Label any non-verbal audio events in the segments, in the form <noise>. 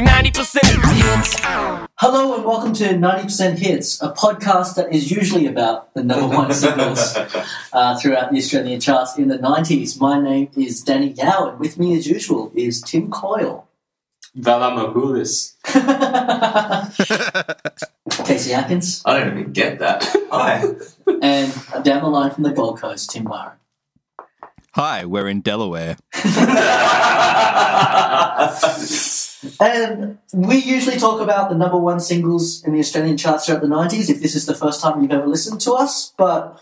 90% hits. Hello and welcome to 90% Hits, a podcast that is usually about the number one <laughs> singles uh, throughout the Australian charts in the 90s. My name is Danny Yao, and with me, as usual, is Tim Coyle, Valamagoulis. <laughs> Casey Atkins, I don't even get that. Hi. and down the line from the Gold Coast, Tim Byron. Hi, we're in Delaware. <laughs> And we usually talk about the number one singles in the Australian charts throughout the 90s, if this is the first time you've ever listened to us. But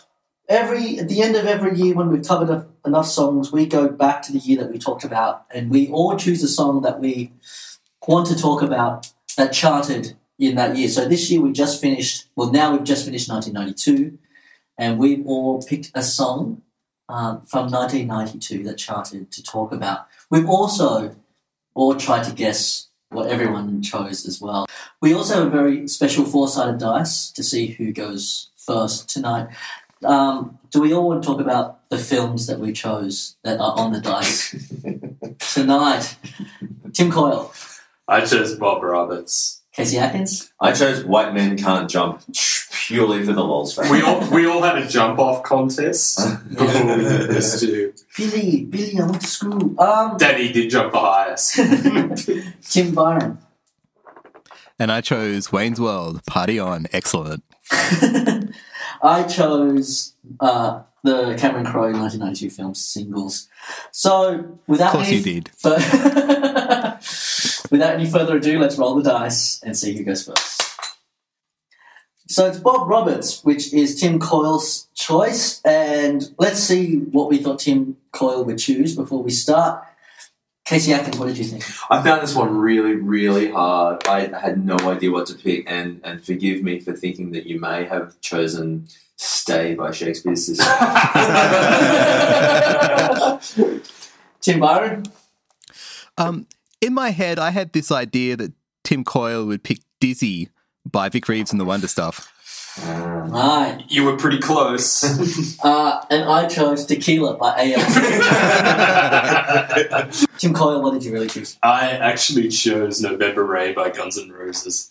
every at the end of every year, when we've covered a, enough songs, we go back to the year that we talked about, and we all choose a song that we want to talk about that charted in that year. So this year we just finished, well, now we've just finished 1992, and we've all picked a song um, from 1992 that charted to talk about. We've also all try to guess what everyone chose as well. We also have a very special four-sided dice to see who goes first tonight. Um, do we all want to talk about the films that we chose that are on the dice <laughs> tonight? Tim Coyle, I chose Bob Roberts. Casey Atkins, I chose White Men Can't Jump purely for the lols factor. We all we all had a jump off contest <laughs> before we did this too. Billy, Billy, I went to school. Um, Danny did jump the highest. <laughs> Tim Byron. And I chose Wayne's World, Party On, excellent. <laughs> I chose uh, the Cameron Crowe 1992 film singles. So, without Of course any you did. fur- without any further ado, let's roll the dice and see who goes first. So it's Bob Roberts, which is Tim Coyle's choice, and let's see what we thought Tim Coyle would choose before we start. Casey Atkins, what did you think? I found this one really, really hard. I had no idea what to pick, and, and forgive me for thinking that you may have chosen Stay by Shakespeare's Sister. <laughs> <laughs> Tim Byron? Um, in my head, I had this idea that Tim Coyle would pick Dizzy by Vic Reeves and the Wonder Stuff. Right. you were pretty close. <laughs> Uh, and I chose Tequila by AL. <laughs> Tim Coyle, what did you really choose? I actually chose November Rain by Guns N' Roses.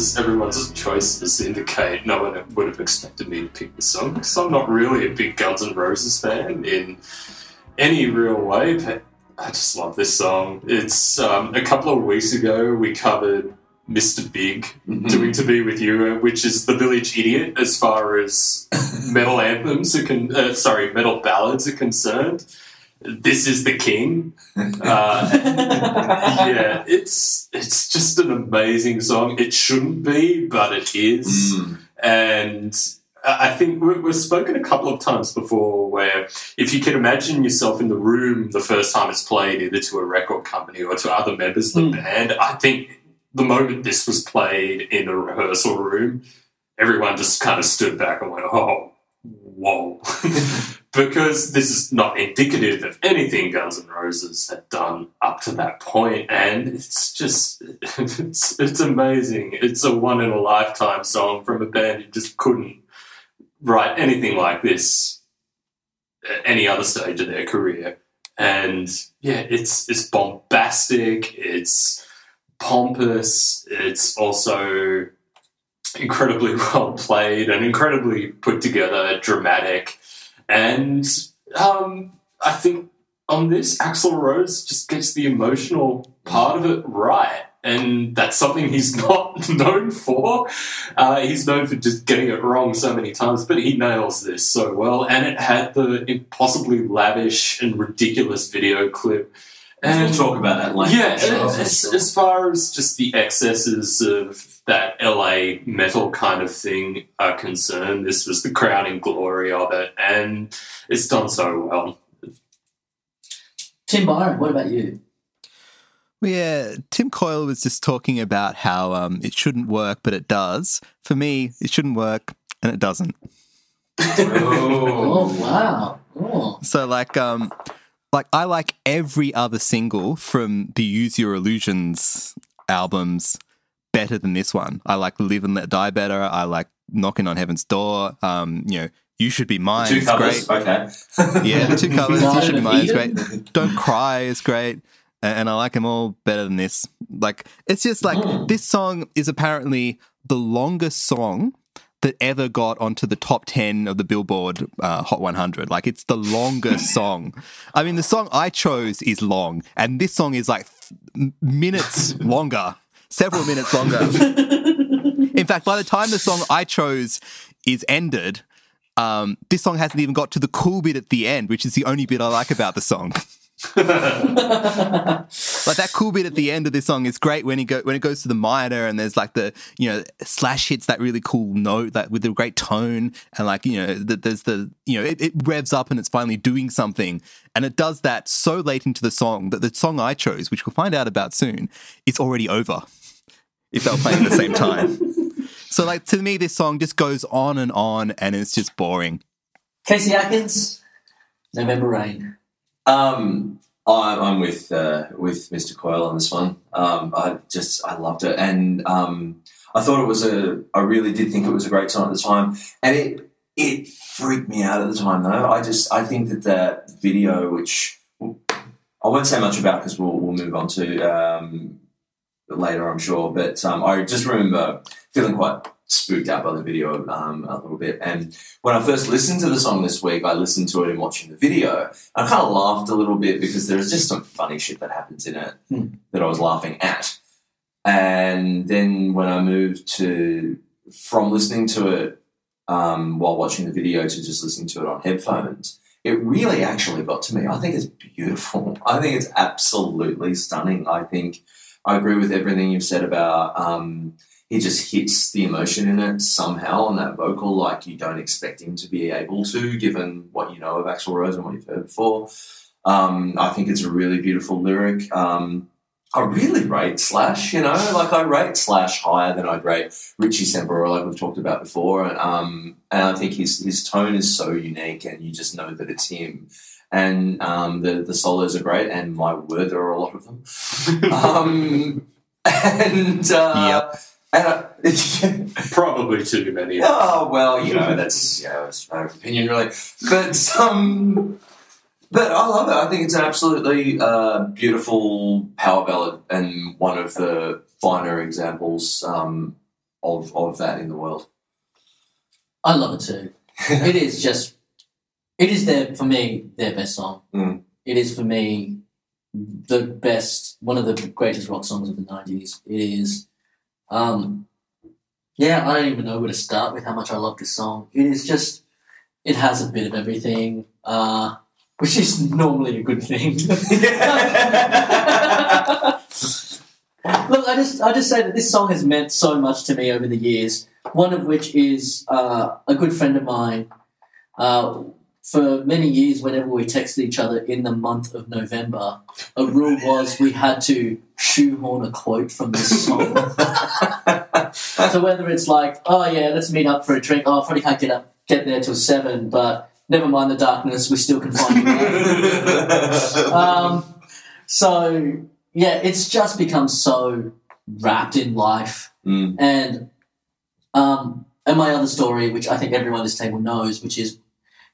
I think as everyone's choices indicate, no one would have expected me to pick this song because I'm not really a big Guns N' Roses fan in any real way, but I just love this song. It's um, a couple of weeks ago we covered Mr. Big doing To Be With You, uh, which is the Village Idiot as far as <coughs> metal anthems are con- uh, sorry, metal ballads are concerned. This is the king. <laughs> Uh, yeah, it's it's just an amazing song. It shouldn't be, but it is. Mm. And I think we- we've spoken a couple of times before where if you can imagine yourself in the room the first time it's played, either to a record company or to other members of the Hmm. band, I think the moment this was played in a rehearsal room, everyone just kind of stood back and went, oh, whoa. <laughs> because this is not indicative of anything Guns N' Roses had done up to that point, and it's just <laughs> it's, it's amazing. It's a one in a lifetime song from a band who just couldn't write anything like this at any other stage of their career. And yeah, it's it's bombastic, it's pompous, it's also incredibly <laughs> well played and incredibly put together, dramatic. And um, I think on this, Axl Rose just gets the emotional part of it right. And that's something he's <laughs> not known for. Uh, he's known for just getting it wrong so many times, but he nails this so well. And it had the impossibly lavish and ridiculous video clip. We'll And talk about that later. yeah, Sure. as, as far as just the excesses of that LA metal kind of thing are concerned, this was the crowning glory of it, and it's done so well. Tim Byron, what about you? Well, yeah, Tim Coyle was just talking about how um, it shouldn't work, but it does. For me, it shouldn't work, and it doesn't. <laughs> Oh, wow. Oh. So, like, um, like I like every other single from the Use Your Illusions albums better than this one. I like Live and Let Die better. I like Knocking on Heaven's Door. Um, you know, You Should Be Mine. Two is covers. great. Okay. Yeah, the two <laughs> covers. You Should Be Mine is great. Don't Cry is great. a- And I like them all better than this. Like, it's just like Mm. this song is apparently the longest song that ever got onto the top 10 of the Billboard uh, Hot 100. Like, it's the longest <laughs> song. I mean, the song I chose is long, and this song is like minutes longer, several minutes longer. In fact, by the time the song I chose is ended, um, this song hasn't even got to the cool bit at the end, which is the only bit I like about the song. <laughs> like that cool bit at the end of this song is great when it go when it goes to the minor and there's like the you know slash hits that really cool note that with the great tone and like you know the, there's the you know it, it revs up and it's finally doing something and it does that so late into the song that the song I chose, which we'll find out about soon, it's already over if they were playing at the same time. <laughs> So like to me, this song just goes on and on and it's just boring. Casey Atkins, November Rain. Um, I'm, I'm with uh, with Mr. Coyle on this one. Um, I just I loved it, and um, I thought it was a. I really did think it was a great song at the time, and it it freaked me out at the time though. I just I think that that video, which I won't say much about because we'll we'll move on to um, later, I'm sure. But um, I just remember feeling quite spooked out by the video um, a little bit, and when I first listened to the song this week, I listened to it and watching the video. I kind of laughed a little bit because there's just some funny shit that happens in it Hmm. that I was laughing at. And then when I moved to from listening to it um, while watching the video to just listening to it on headphones, it really actually got to me. I think it's beautiful. I think it's absolutely stunning. I think I agree with everything you've said about. Um, he just hits the emotion in it somehow on that vocal like you don't expect him to be able to, given what you know of Axl Rose and what you've heard before. Um, I think it's a really beautiful lyric. Um, I really rate Slash, you know, like I rate Slash higher than I'd rate Richie Sambora, like we've talked about before. And, um, and I think his, his tone is so unique and you just know that it's him. And um, the, the solos are great, and my word, there are a lot of them. <laughs> um, <laughs> and uh, I, <laughs> Probably too many. Oh well, you know that's you know, it's a matter of opinion, really. But um, but I love it. I think it's an absolutely uh, beautiful power ballad and one of the finer examples um, of of that in the world. I love it too. <laughs> it is just, it is their for me their best song. Mm. It is for me the best, one of the greatest rock songs of the nineties. It is, um, yeah, I don't even know where to start with how much I love this song. It is just, it has a bit of everything. Uh, which is normally a good thing. <laughs> Look, I just I just say that this song has meant so much to me over the years. One of which is uh, a good friend of mine. Uh, for many years, whenever we texted each other in the month of November, a rule was we had to shoehorn a quote from this song. <laughs> so whether it's like, oh yeah, let's meet up for a drink. Oh, I probably can't get up, get there till seven, but never mind the darkness, we still can find you. <laughs> um, so yeah, it's just become so wrapped in life, Mm. and um, and my other story, which I think everyone at this table knows, which is,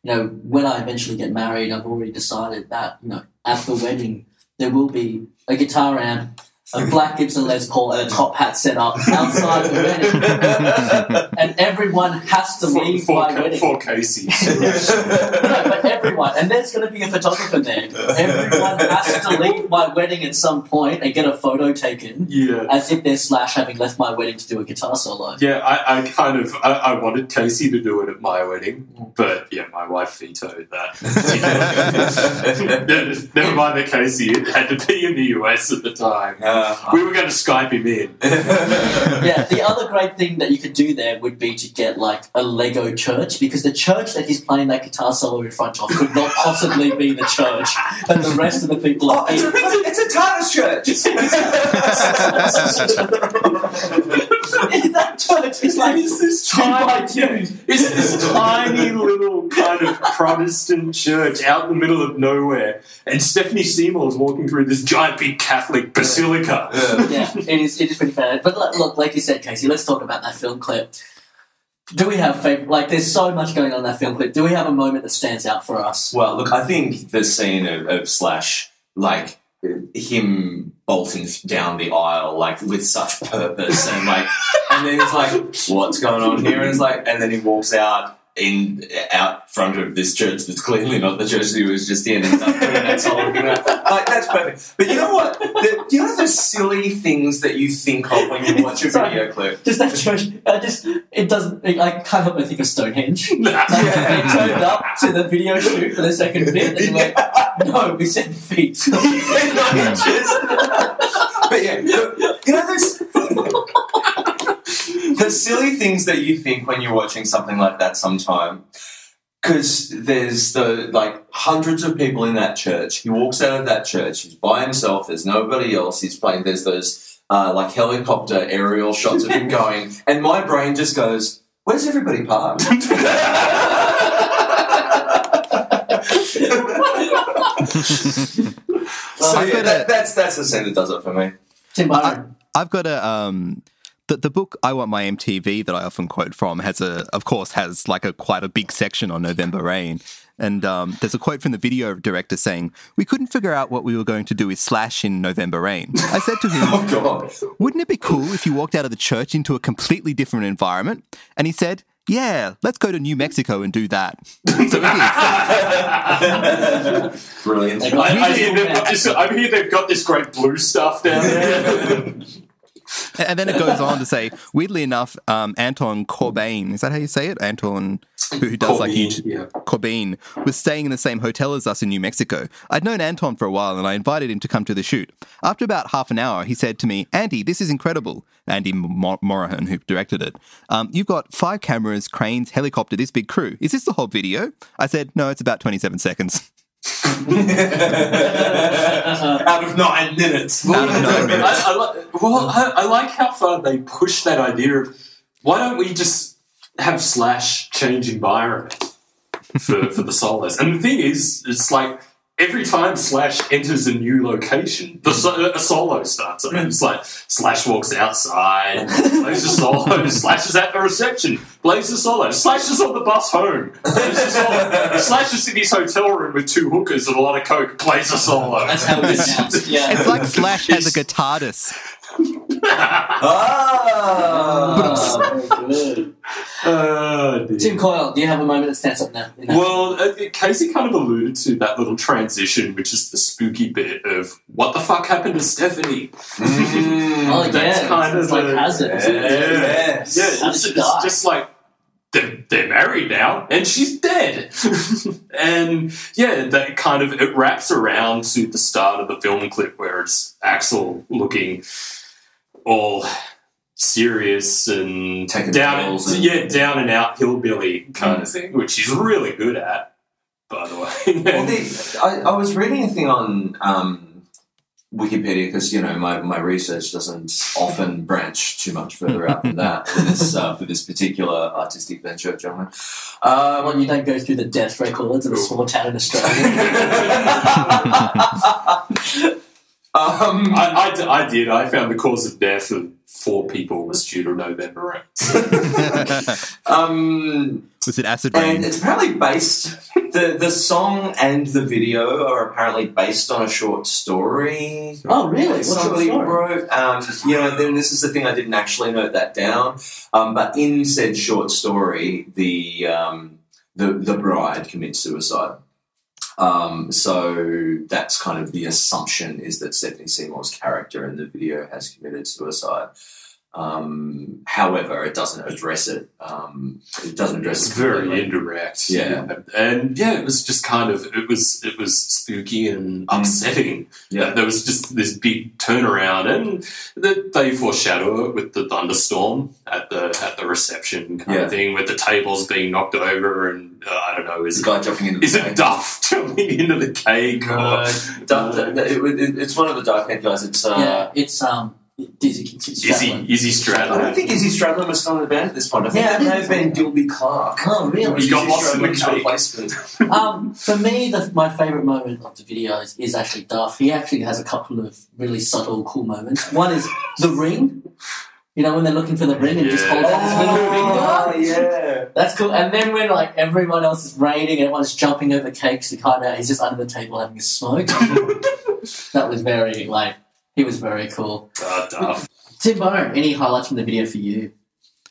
you know, when I eventually get married, I've already decided that you know at the wedding there will be a guitar amp, a black Gibson Les Paul, and a top hat set up outside the wedding, <laughs> and everyone has to For, leave for, my Ca- wedding. for Casey. <laughs> no, but everyone, and there's going to be a photographer there. Everyone has to leave my wedding at some point and get a photo taken, yeah. as if they're Slash having left my wedding to do a guitar solo. Yeah, I, I kind of I, I wanted Casey to do it at my wedding, but yeah, my wife vetoed that. <laughs> Yeah, Never mind that Casey had to be in the US at the time. Uh, We were going to Skype him in. <laughs> Yeah, the other great thing that you could do there would be to get like a Lego church because the church that he's playing that guitar solo in front of could not possibly be the church that the rest of the people oh, are it's, a, in. it's, a, it's a TARDIS church. <laughs> <laughs> that church is like It's this two by tiny, it's this tiny little kind of Protestant church out in the middle of nowhere, and Stephanie Seymour is walking through this giant big Catholic basilica. Yeah. yeah, it is. It is pretty bad. But look, look, like you said, Casey, let's talk about that film clip. Do we have favorite? Like, there's so much going on in that film clip. Do we have a moment that stands out for us? Well, look, I think the scene of, of Slash, like him bolting down the aisle, like with such purpose, and like, and then it's like, what's going on here? And it's like, and then he walks out in out front of this church that's clearly not the church that he was just in, and he's like doing that solo thing. Like, that's perfect. But you know what? The, you know the silly things that you think of when you watch a Sorry. video clip. Just that church. I just it doesn't. I can't help but think of Stonehenge. <laughs> Like, Yeah. They turned up to the video shoot for the second bit, and they went, "No, we said feet." <laughs> not inches." but yeah, you know this. <laughs> the silly things that you think when you're watching something like that sometime. Because there's the like hundreds of people in that church. He walks out of that church. He's by himself. There's nobody else. He's playing there's those uh, like helicopter aerial shots of him <laughs> going. And my brain just goes where's everybody parked? <laughs> So yeah, that, that's that's the scene that does it for me. Tim Byron. I've got a um the, the book I Want My MTV that I often quote from has a of course has like a quite a big section on November Rain. And um, there's a quote from the video director saying, We couldn't figure out what we were going to do with Slash in November Rain. I said to him, <laughs> oh god Wouldn't it be cool if you walked out of the church into a completely different environment? And he said, Yeah, let's go to New Mexico and do that. <laughs> So we did. brilliant I, I, hear they've got this, I hear they've got this great blue stuff down there. <laughs> <laughs> And then it goes on to say, weirdly enough, um, Anton Corbijn, is that how you say it? Anton, who, who does like Corbijn, U2, yeah. Corbijn, was staying in the same hotel as us in New Mexico. I'd known Anton for a while and I invited him to come to the shoot. After about half an hour, he said to me, Andy, this is incredible. Andy Mor- Morahan, who directed it. Um, you've got five cameras, cranes, helicopter, this big crew. Is this the whole video? I said, no, it's about 27 seconds. <laughs> out of nine minutes. Out of nine minutes. I, I, like, well, I, I like how far they push that idea of why don't we just have Slash change environment for, for the solos? And the thing is, it's like every time Slash enters a new location, the so- a solo starts. I mean, it's like Slash walks outside, plays a solo, <laughs> Slash is at the reception, plays a solo, Slash is on the bus home, plays a solo, Slash is in his hotel room with two hookers and a lot of coke, plays a solo. That's how it sounds. Yeah. It's like Slash has a guitardus. Ah. Oh. Oh. Tim Coyle, do you have a moment that stands up now? in that- Well, uh, Casey kind of alluded to that little transition, which is the spooky bit of what the fuck happened to Stephanie. Mm. <laughs> oh yeah, that's kind it's of like a- hazard. Yeah. Yes. Yeah, How it's, did it's just like they're, they're married now and she's dead. <laughs> and yeah, that kind of it wraps around to the start of the film clip where it's Axl looking all serious and down and- yeah, down and out hillbilly kind of thing, which he's really good at, by the way. Well, the, I, I was reading a thing on um, Wikipedia because you know my, my research doesn't often branch too much further out than that for this <laughs> uh, for this particular artistic venture, gentlemen. Um, Well, you don't go through the death records of a small town in <laughs> Australia. <laughs> um, I, I d- I did. I found the cause of death of four people was due to November 8th. <laughs> Was um, it acid rain? and it's apparently based the the song and the video are apparently based on a short story. oh, really? What's your somebody story? wrote. Um, you know, then this is the thing I didn't actually note that down. Um, but in said short story, the um, the the bride commits suicide. Um, so that's kind of the assumption is that Stephanie Seymour's character in the video has committed suicide. Um, however, it doesn't address it. Um, it doesn't address It's it very completely. indirect. Yeah. and yeah, it was just kind of it was it was spooky and upsetting. Mm. Yeah. there was just this big turnaround, and that they foreshadow it with the thunderstorm at the at the reception kind Yeah. of thing, with the tables being knocked over, and uh, I don't know, is The it guy jumping into the is it cake. Duff <laughs> jumping into the cake? or- Uh, Duff- it- it- it's one of the dark haired guys. It's uh, yeah, it's um, Dizzy Kingston Izzy Stradlin. I don't think Izzy Stradlin was still in the band at this point. I think Yeah, that may have been think Gilby Clarke. Oh, really? He got Izzy lost in the replacement. <laughs> Um, for me, the, my favourite moment of the video is, is actually Duff. He actually has a couple of really subtle, cool moments. One is the ring. You know, when they're looking for the ring and he just Yeah. holds out his little Oh, finger. yeah. That's cool. And then when like everyone else is raiding and everyone's jumping over cakes to hide out, he's just under the table having a smoke. <laughs> that was very like he was very cool. Uh, Duff. <laughs> Tim Bone, any highlights from the video for you?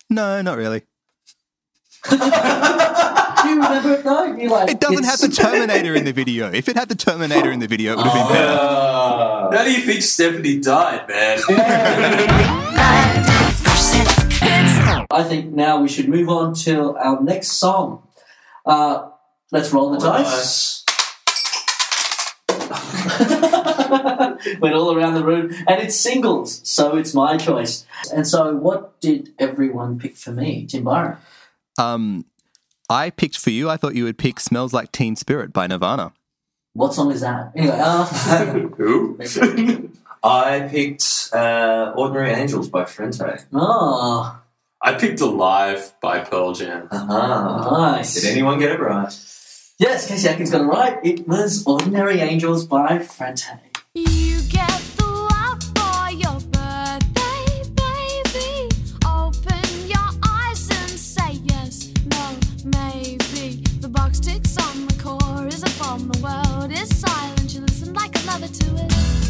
no, not really. <laughs> Do you remember it though? You like It doesn't have the Terminator in the video. If it had the Terminator in the video, it would have been better. Uh, How do you think Stephanie died, man? <laughs> I think now we should move on to our next song. Uh, let's roll the dice. <laughs> Went all around the room, and it's singles, so it's my choice. And so, what did everyone pick for me, Tim Byron? Um, I picked for you. I thought you would pick "Smells Like Teen Spirit" by Nirvana. What song is that? Anyway, uh, <laughs> Who? <laughs> I picked uh, Ordinary Angels by Frente. oh, I picked Alive by Pearl Jam. Uh-huh. nice. Did anyone get it right? Yes, Casey Atkins got it right. It was "Ordinary Angels" by Frente. Listen like a lover to it.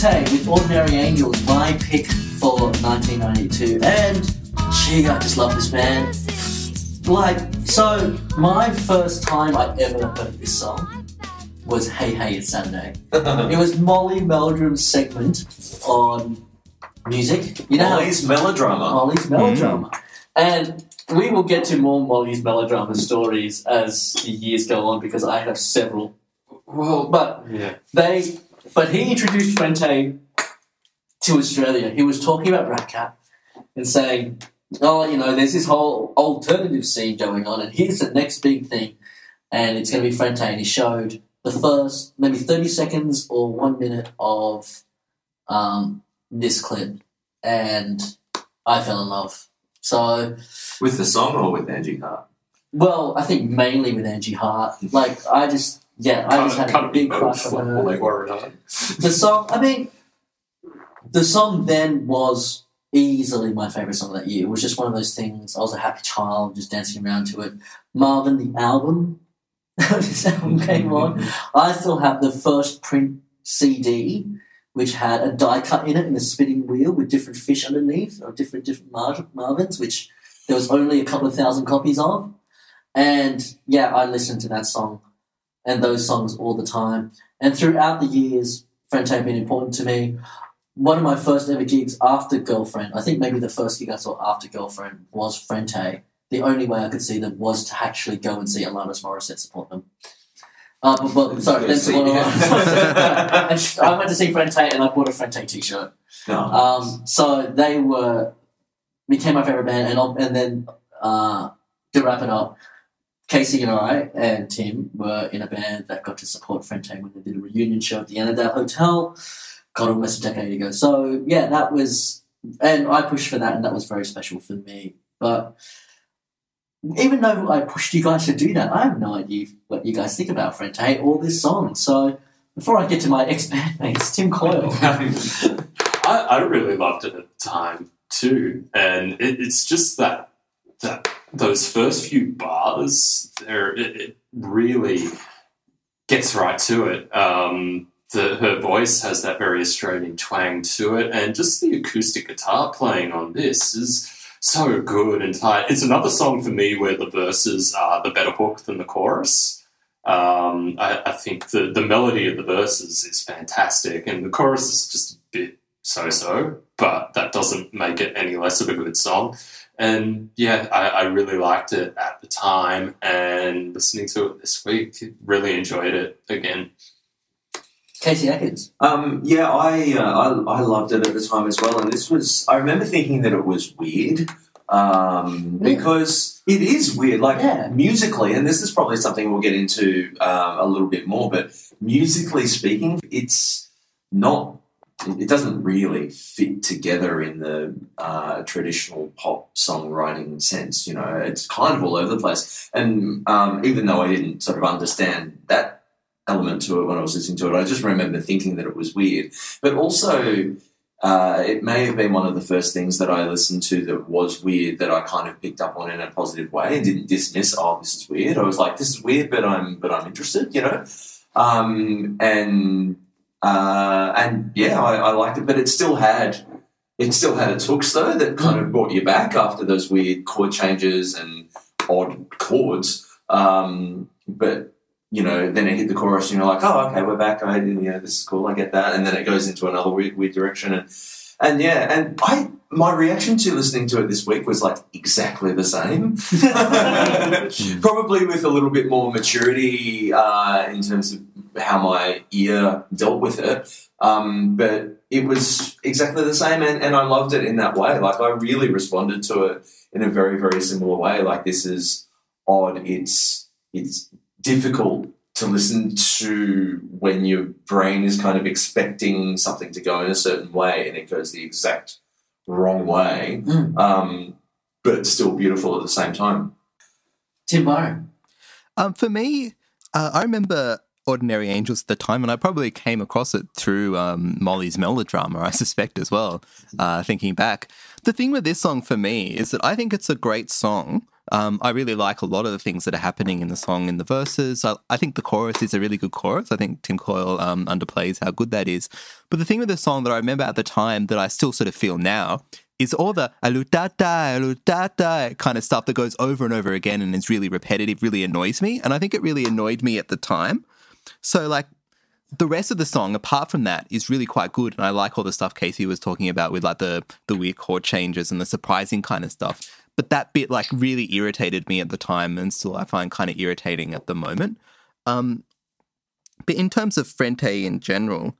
That was Frente with Ordinary Angels, my pick for 1992. And gee, I just love this band. Like, so my first time I ever heard this song was Hey Hey It's Sunday. <laughs> It was Molly Meldrum's segment on music. You know, how- Molly's melodrama. Molly's hmm. melodrama. And we will get to more Molly's melodrama stories as the years go on because I have several. Well, But yeah. they, but he introduced Frente to Australia. He was talking about Ratcat and saying, "Oh, you know, there's this whole alternative scene going on, and here's the next big thing, and it's going to be Frente." And he showed the first maybe thirty seconds or one minute of um, this clip, and I fell in love. So With the song or with Angie Hart? Well, I think mainly with Angie Hart. Like, I just, yeah, I just had a big crush on her. Like Warren Hart. The song, I mean, the song then was easily my favorite song that year. It was just one of those things. I was a happy child, just dancing around to it. Marvin, the album, <laughs> this album came on. I still have the first print CD, which had a die cut in it and a spinning wheel with different fish underneath, or different different Mar- Marvins, which there was only a couple of thousand copies of. And yeah, I listened to that song and those songs all the time. And throughout the years, Frente have been important to me. One of my first ever gigs after Girlfriend, I think maybe the first gig I saw after Girlfriend was Frente. The only way I could see them was to actually go and see Alanis Morissette support them. Uh, but, but sorry, then See, to yeah. <laughs> <laughs> And I went to see Frente and I bought a Frente t-shirt. No. Um, so they were became my favorite band, and and then uh, to wrap it up, Casey and I and Tim were in a band that got to support Frente when they did a reunion show at the end of that Hotel. God, almost a decade ago. So yeah, that was, and I pushed for that, and that was very special for me. But even though I pushed you guys to do that, I have no idea what you guys think about Frente or this song. So before I get to my ex bandmates, Tim Coyle. <laughs> I, I really loved it at the time too, and it, it's just that that those first few bars, there it, it really gets right to it. Um, the, her voice has that very Australian twang to it, and just the acoustic guitar playing on this is so good and tight. It's another song for me where the verses are the better hook than the chorus. Um, I, I think the, the melody of the verses is fantastic, and the chorus is just a bit so so, but that doesn't make it any less of a good song. And yeah, I, I really liked it at the time, and listening to it this week, really enjoyed it again. Casey Atkins. Um, yeah, I, uh, I I loved it at the time as well, and this was I remember thinking that it was weird um, Yeah. because it is weird, like Yeah. musically, and this is probably something we'll get into um, a little bit more. But musically speaking, it's not. It doesn't really fit together in the uh, traditional pop songwriting sense. You know, it's kind of all over the place. And um, even though I didn't sort of understand that element to it when I was listening to it. I just remember thinking that it was weird. But also, uh, it may have been one of the first things that I listened to that was weird that I kind of picked up on in a positive way and didn't dismiss. Oh, this is weird. I was like, this is weird, but I'm but I'm interested. You know, um, and uh, and yeah, I, I liked it. But it still had. It still had its hooks though that kind of brought you back after those weird chord changes and odd chords. Um, but you know, then it hit the chorus and you're like, oh, okay, we're back. I, you know, this is cool. I get that. And then it goes into another weird, weird direction. And, and yeah, and I, my reaction to listening to it this week was like exactly the same. <laughs> <laughs> Probably with a little bit more maturity uh, in terms of how my ear dealt with it. Um, but it was exactly the same. And, and I loved it in that way. Like, I really responded to it in a very, very similar way. Like, this is odd. It's, it's difficult to listen to when your brain is kind of expecting something to go in a certain way and it goes the exact wrong way, Mm. um, but still beautiful at the same time. Tim Byron. Um, for me, uh, I remember Ordinary Angels at the time, and I probably came across it through um, Molly's melodrama, I suspect as well, uh, thinking back. The thing with this song for me is that I think it's a great song. Um, I really like a lot of the things that are happening in the song in the verses. I, I think the chorus is a really good chorus. I think Tim Coyle um, underplays how good that is. But the thing with the song that I remember at the time that I still sort of feel now is all the alutata, alutata kind of stuff that goes over and over again and is really repetitive, really annoys me. And I think it really annoyed me at the time. So, like, the rest of the song, apart from that, is really quite good. And I like all the stuff Casey was talking about with like the, the weird chord changes and the surprising kind of stuff. But that bit, like, really irritated me at the time and still I find kind of irritating at the moment. Um, but in terms of Frente in general,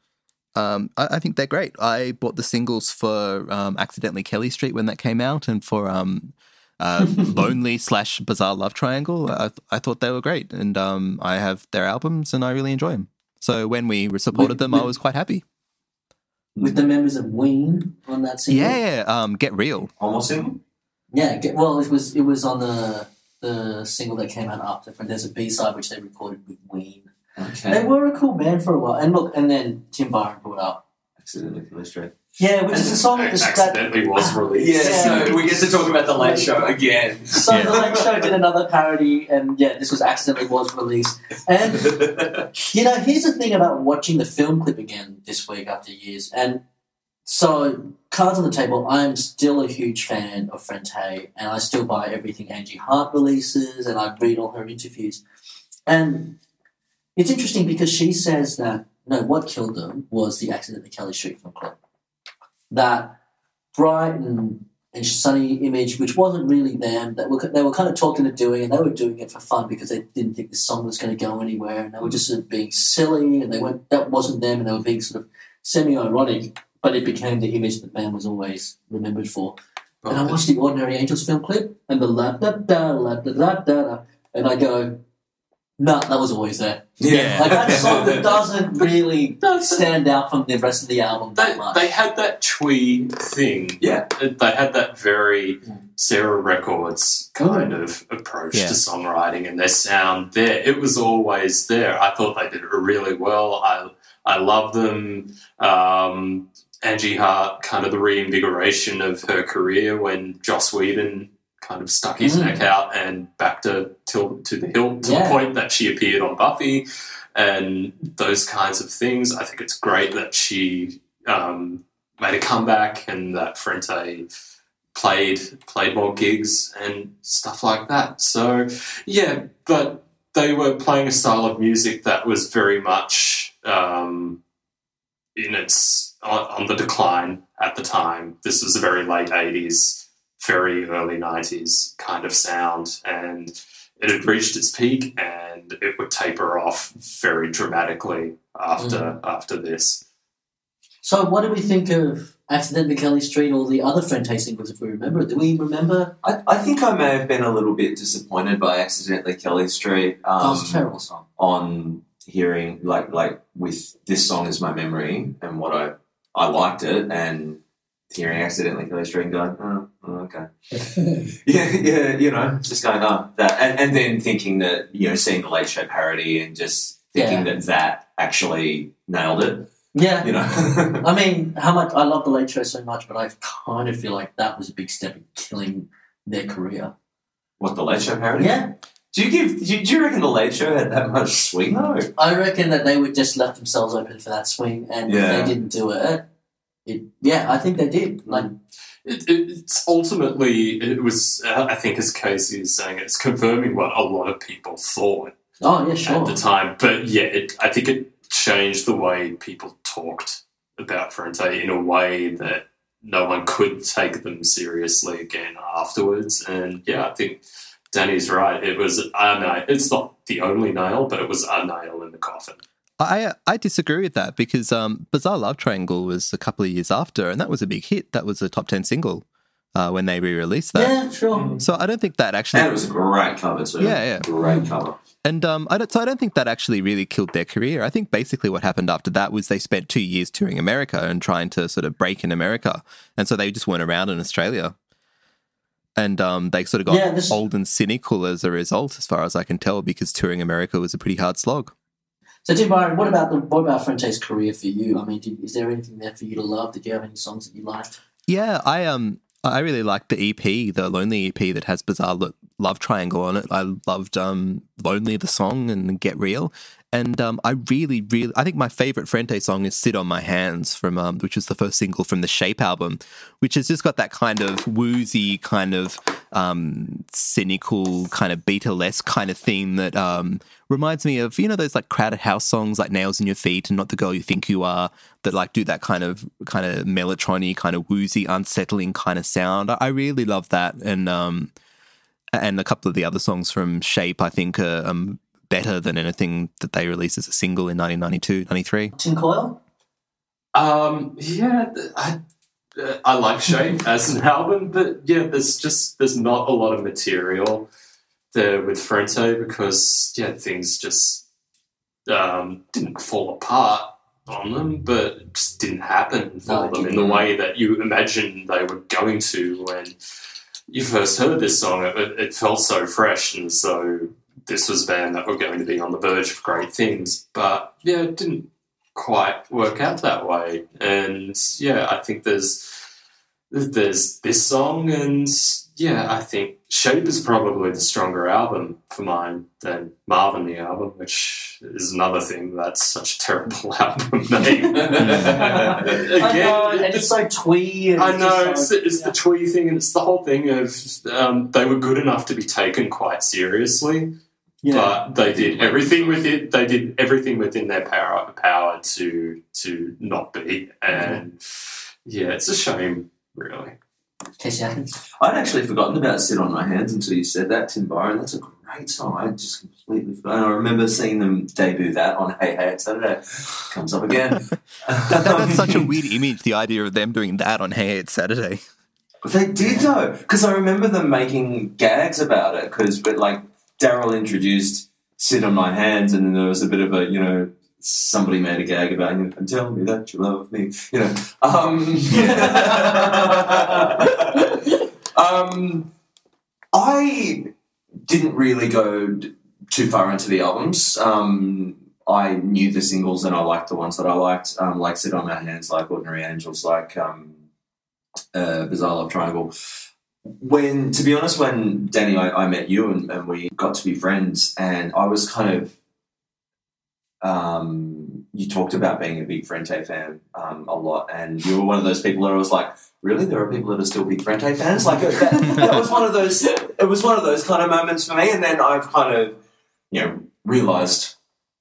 um, I, I think they're great. I bought the singles for um, Accidentally Kelly Street when that came out, and for um, uh, <laughs> Lonely slash Bizarre Love Triangle. I, I thought they were great, and um, I have their albums, and I really enjoy them. So when we supported them, I was quite happy. with the members of Ween on that single. Yeah, um, get real. Almost single? Yeah. get- Well, it was it was on the the single that came out after. And there's a B side which they recorded with Ween. Okay. They were a cool band for a while. And look, and then Tim Byron brought up. Accidentally Kelly Street. Yeah, which is a song that, that accidentally was released. Yeah, so we get to talk about the late show again. So Yeah. the Late Show did another parody, and yeah, this was accidentally was released. And <laughs> you know, here's the thing about watching the film clip again this week after years. And so, cards on the table. I'm still a huge fan of Frente, and I still buy everything Angie Hart releases, and I read all her interviews. And it's interesting because she says that no, what killed them was the accident at the Kelly Street Film Club. That bright and and sunny image, which wasn't really them. That were they were kind of talking to doing, and they were doing it for fun because they didn't think the song was going to go anywhere, and they were just sort of being silly, and they went that wasn't them, and they were being sort of semi-ironic. But it became the image that the band was always remembered for. And I watched the Ordinary Angels film clip, and the la da da la da da da da, and I go, nah, that was always there. Yeah. Like that <laughs> song that doesn't really stand out from the rest of the album that They, much. they had that twee thing. Yeah. They had that very Sarah Records kind of approach Yeah. to songwriting and their sound there. It was always there. I thought they did it really well. I I love them. Um, Angie Hart, kind of the reinvigoration of her career when Joss Whedon kind of stuck his Mm. neck out and backed her to, to the hilt to Yeah. the point that she appeared on Buffy and those kinds of things. I think it's great that she um, made a comeback and that Frente played played more gigs and stuff like that. So yeah, but they were playing a style of music that was very much um, in its on, on the decline at the time. This was a very late eighties, very early nineties kind of sound, and it had reached its peak, and it would taper off very dramatically after after this. So, what do we think of Accidentally Kelly Street or the other Frente singles, if we remember? Do we remember? I, I think I may have been a little bit disappointed by accidentally Kelly Street. Um, that was a terrible song. on hearing like like with this song as my memory and what I I liked it and hearing accidentally Kelly Street and going oh, oh, okay. <laughs> Yeah yeah you know just going oh that and, and then thinking that you know seeing the Late Show parody and just thinking that that actually nailed it Yeah. you know? <laughs> I mean, how much I love the Late Show so much, but I kind of feel like that was a big step in killing their career. what the Late Show parody? Yeah, do you give do you, do you reckon the Late Show had that much swing though I reckon that they would just left themselves open for that swing, and Yeah. if they didn't do it, it yeah, I think they did. Like, It, it, it's ultimately it was uh, I think as Casey is saying it's confirming what a lot of people thought oh yeah, sure. at the time. But yeah, it, I think it changed the way people talked about Frente in a way that no one could take them seriously again afterwards. And yeah, I think Danny's right. It was a nail. It's not the only nail, but it was a nail in the coffin. I I disagree with that because um, Bizarre Love Triangle was a couple of years after, and that was a big hit. That was a top ten single uh, when they re-released that. yeah, sure. So I don't think that actually. and it was a great cover too Yeah, yeah. great cover And um, I don't, so I don't think that actually really killed their career. I think basically what happened after that was they spent two years touring America and trying to sort of break in America, and so they just weren't around in Australia. And um, they sort of got Yeah, this- old and cynical as a result, as far as I can tell, because touring America was a pretty hard slog. So, Tim Byron, what about the what about Frente's career for you? I mean, did, is there anything there for you to love? Did you have any songs that you liked? Yeah, I um, I really liked the EP, the Lonely EP that has Bizarre Love Triangle on it. I loved um, Lonely the song and Get Real, and um, I really, really, I think my favorite Frente song is "Sit on My Hands" from um, which is the first single from the Shape album, which has just got that kind of woozy, kind of um, cynical, kind of beta-less kind of theme that um, reminds me of you know those like crowded house songs like "Nails in Your Feet" and "Not the Girl You Think You Are" that like do that kind of kind of melancholy, kind of woozy, unsettling kind of sound. I, I really love that, and um, and a couple of the other songs from Shape, I think, are um, better than anything that they released as a single in 1992, 93. Tim Coyle? Um, yeah, I uh, I like Shape <laughs> as an album, but yeah, there's just there's not a lot of material there with Frente because yeah, things just um, didn't fall apart on them, but it just didn't happen for No, them in the way that you imagine they were going to when you first heard this song, it, it felt so fresh and so this was a band that were going to be on the verge of great things. But yeah, it didn't quite work out that way. And yeah, I think there's there's this song and yeah, I think Shape is probably the stronger album for mine than Marvin the album, which is another thing that's such a terrible <laughs> album name. <laughs> I know, and Again, it's so twee. And I know it's, so- the, it's the twee thing, and it's the whole thing of um, they were good enough to be taken quite seriously, yeah. but they did everything within they did everything within their power power to to not be, and yeah, it's a shame, really. Casey Atkins. I'd actually forgotten about Sit on My Hands until you said that, Tim Byron. That's a great song. I just completely forgot. And I remember seeing them debut that on Hey Hey It's Saturday. Comes up again. <laughs> That, that was such a weird image, the idea of them doing that on Hey It's Saturday. They did though, because I remember them making gags about it. Because, but like Daryl introduced "Sit on My Hands," and then there was a bit of a, you know, somebody made a gag about you and "Tell me that you love me," you know. Um, <laughs> um, I didn't really go d- too far into the albums. Um, I knew the singles and I liked the ones that I liked, um, like "Sit on My Hands," like "Ordinary Angels," like. Um, uh, Bizarre Love Triangle. When, to be honest, when Danny, I, I met you and, and we got to be friends, and I was kind of, um, you talked about being a big Frente fan um, a lot, and you were one of those people that I was like, really, there are people that are still big Frente fans. Like that, that <laughs> was one of those. It was one of those kind of moments for me, and then I've kind of, you know, realized.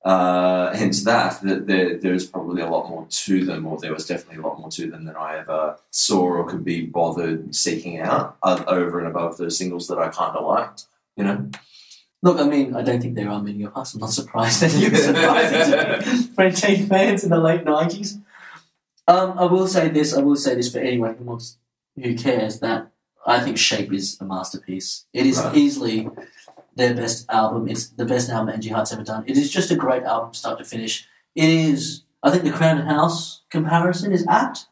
Uh, hence that, that there, there's probably a lot more to them, or there was definitely a lot more to them than I ever saw or could be bothered seeking out uh, over and above those singles that I kind of liked. You know, Look, I mean, I don't think there are many of us. I'm not surprised that <laughs> you're surprised. <laughs> Frente fans in the late nineties. Um, I will say this. I will say this for anyone who wants, who cares. That I think Shape is a masterpiece. It is Right. easily their best album. It's the best album Angie Hart's ever done. It is just a great album, start to finish. It is. I think the Crowded House comparison is apt.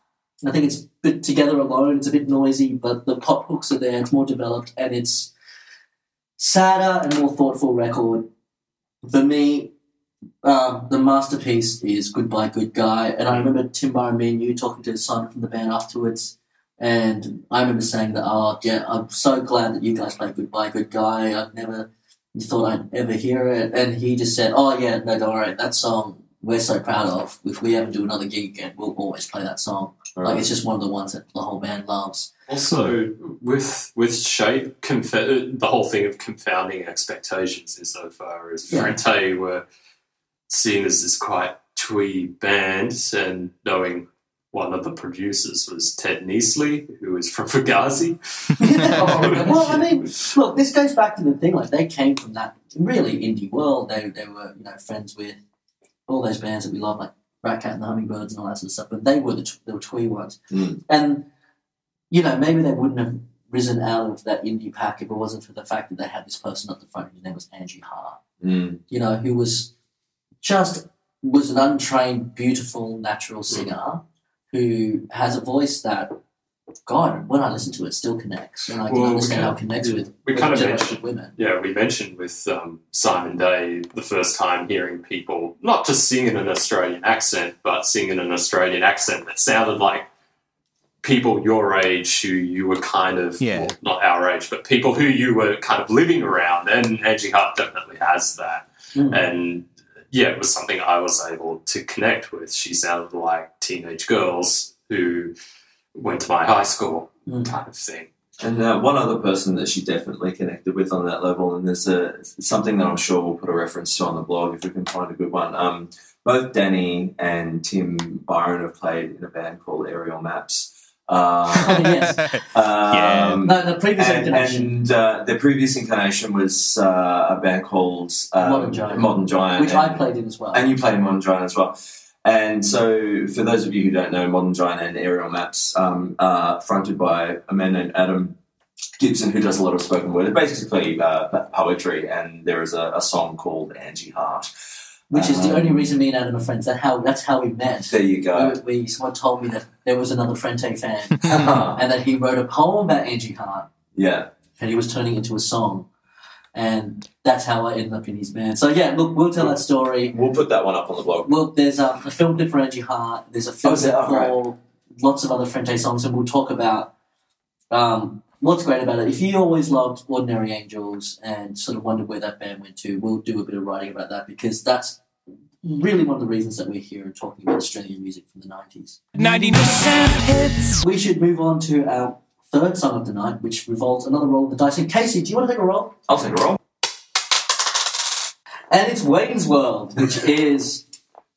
I think it's a bit together alone. It's a bit noisy, but the pop hooks are there. It's more developed, and it's sadder and more thoughtful record. For me, um, the masterpiece is Goodbye Good Guy. And I remember Tim Byron, me and you talking to Simon from the band afterwards. And I remember saying that, oh, yeah, I'm so glad that you guys play Goodbye Good Guy. I've never thought I'd ever hear it. And he just said, oh, yeah, no, don't worry. That song we're so proud of. If we ever do another gig again, we'll always play that song. Like, it's just one of the ones that the whole band loves. Also, with with shape, conf- uh, the whole thing of confounding expectations insofar as Yeah. Frente were seen as this quite twee band, and knowing one of the producers was Ted Niceley, who is from Fugazi. <laughs> Oh, well, I mean, <laughs> look, this goes back to the thing. Like they came from that really indie world. They they were you know friends with all those bands that we love, like Ratcat and the Hummingbirds and all that sort of stuff. But they were the t- they twee ones, Mm. and you know maybe they wouldn't have risen out of that indie pack if it wasn't for the fact that they had this person at the front whose name was Angie Hart. Mm. You know, who was just was an untrained, beautiful, natural singer who has a voice that. God, when I listen to it, still connects, and I can Well, understand how it can- connects with we kind of generation mentioned- women. Yeah, we mentioned with um, Simon Day the first time hearing people not just sing in an Australian accent, but sing in an Australian accent that sounded like people your age who you were kind of, Yeah. well, not our age, but people who you were kind of living around. And Angie Hart definitely has that. Mm. And yeah, it was something I was able to connect with. She sounded like teenage girls who went to my high school Mm. kind of thing. And uh, one other person that she definitely connected with on that level, and there's a something that I'm sure we'll put a reference to on the blog if we can find a good one. Um, both Danny and Tim Byron have played in a band called Aerial Maps. Uh, <laughs> yes. um, No, the previous and, incarnation, and uh, their previous incarnation was uh, a band called um, Modern Giant. Modern Giant, which and- I played in as well. and you play Modern Giant as well. And so, for those of you who don't know, Modern Giant and Aerial Maps um, are fronted by a man named Adam Gibson, who does a lot of spoken word, basically uh, poetry. And there is a, a song called Angie Hart. which is the um, only reason me and Adam are friends. That how that's how we met. There you go. We, we someone told me that there was another Frente fan, <laughs> and that he wrote a poem about Angie Hart, Yeah. and he was turning it into a song. And that's how I ended up in his band. So yeah, look, we'll tell that story. We'll put that one up on the blog. Well, there's um, a film clip for Angie Hart. There's a film Oh, is there? clip Oh, right. lots of other Frente songs, and we'll talk about um, what's great about it. If you always loved Ordinary Angels and sort of wondered where that band went to, we'll do a bit of writing about that because that's really one of the reasons that we're here and talking about Australian music from the 90s. 90% hits. We should move on to our third song of the night, which revolves another roll of the dice. And Casey, do you want to take a roll? I'll take a roll. And it's Wayne's World, which <laughs> is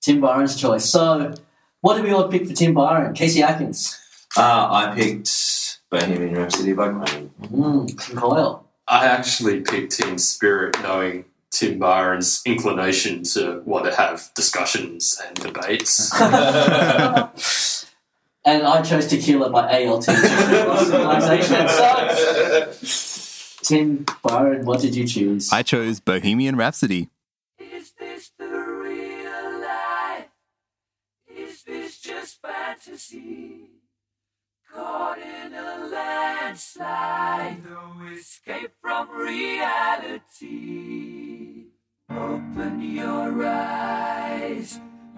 Tim Byron's choice. So, what did we all pick for Tim Byron? Casey Atkins. Uh, I picked Bohemian Rhapsody by Queen. Mm, Tim Coyle. I actually picked in spirit, knowing Tim Byron's inclination to want to have discussions and debates. <laughs> <laughs> And I chose Tequila by ALT. Civilization. <laughs> So, Tim Byron, what did you choose? I chose Bohemian Rhapsody. Is this the real life? Is this just fantasy? Caught in a landslide, no escape from reality. Open your eyes,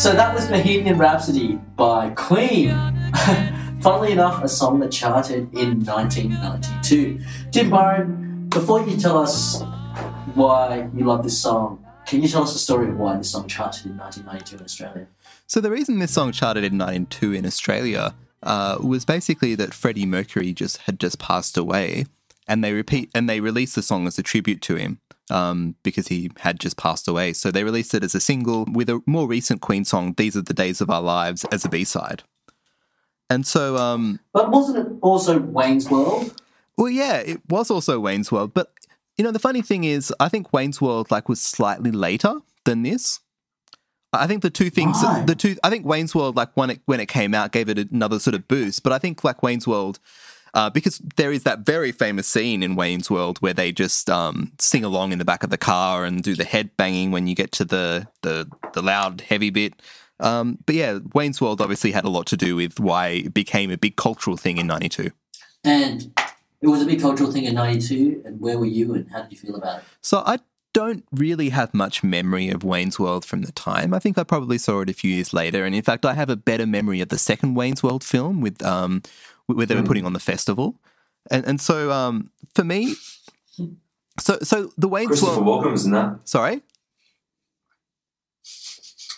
So that was Bohemian Rhapsody by Queen. <laughs> Funnily enough, a song that charted in 1992. Tim Byron, before you tell us why you love this song, can you tell us the story of why this song charted in 1992 in Australia? So the reason this song charted in 1992 in Australia uh, was basically that Freddie Mercury just had just passed away, and they repeat and they released the song as a tribute to him um, because he had just passed away. So they released it as a single with a more recent Queen song, "These Are the Days of Our Lives," as a B side. And so, um, But wasn't it also Wayne's World? well, yeah, it was also Wayne's World, but you know the funny thing is, I think Wayne's World like was slightly later than this. I think the two things, Right. the two, I think Wayne's World, like when it when it came out, gave it another sort of boost. But I think like Wayne's World, uh, because there is that very famous scene in Wayne's World where they just um, sing along in the back of the car and do the head banging when you get to the the, the loud heavy bit. Um, but yeah, Wayne's World obviously had a lot to do with why it became a big cultural thing in '92. And it was a big cultural thing in 92. And where were you and how did you feel about it? So I don't really have much memory of Wayne's World from the time. I think I probably saw it a few years later, and in fact, I have a better memory of the second Wayne's World film with um they were putting on the festival, and and so um for me, so so the Wayne's Christopher World. Walken was in that. Sorry,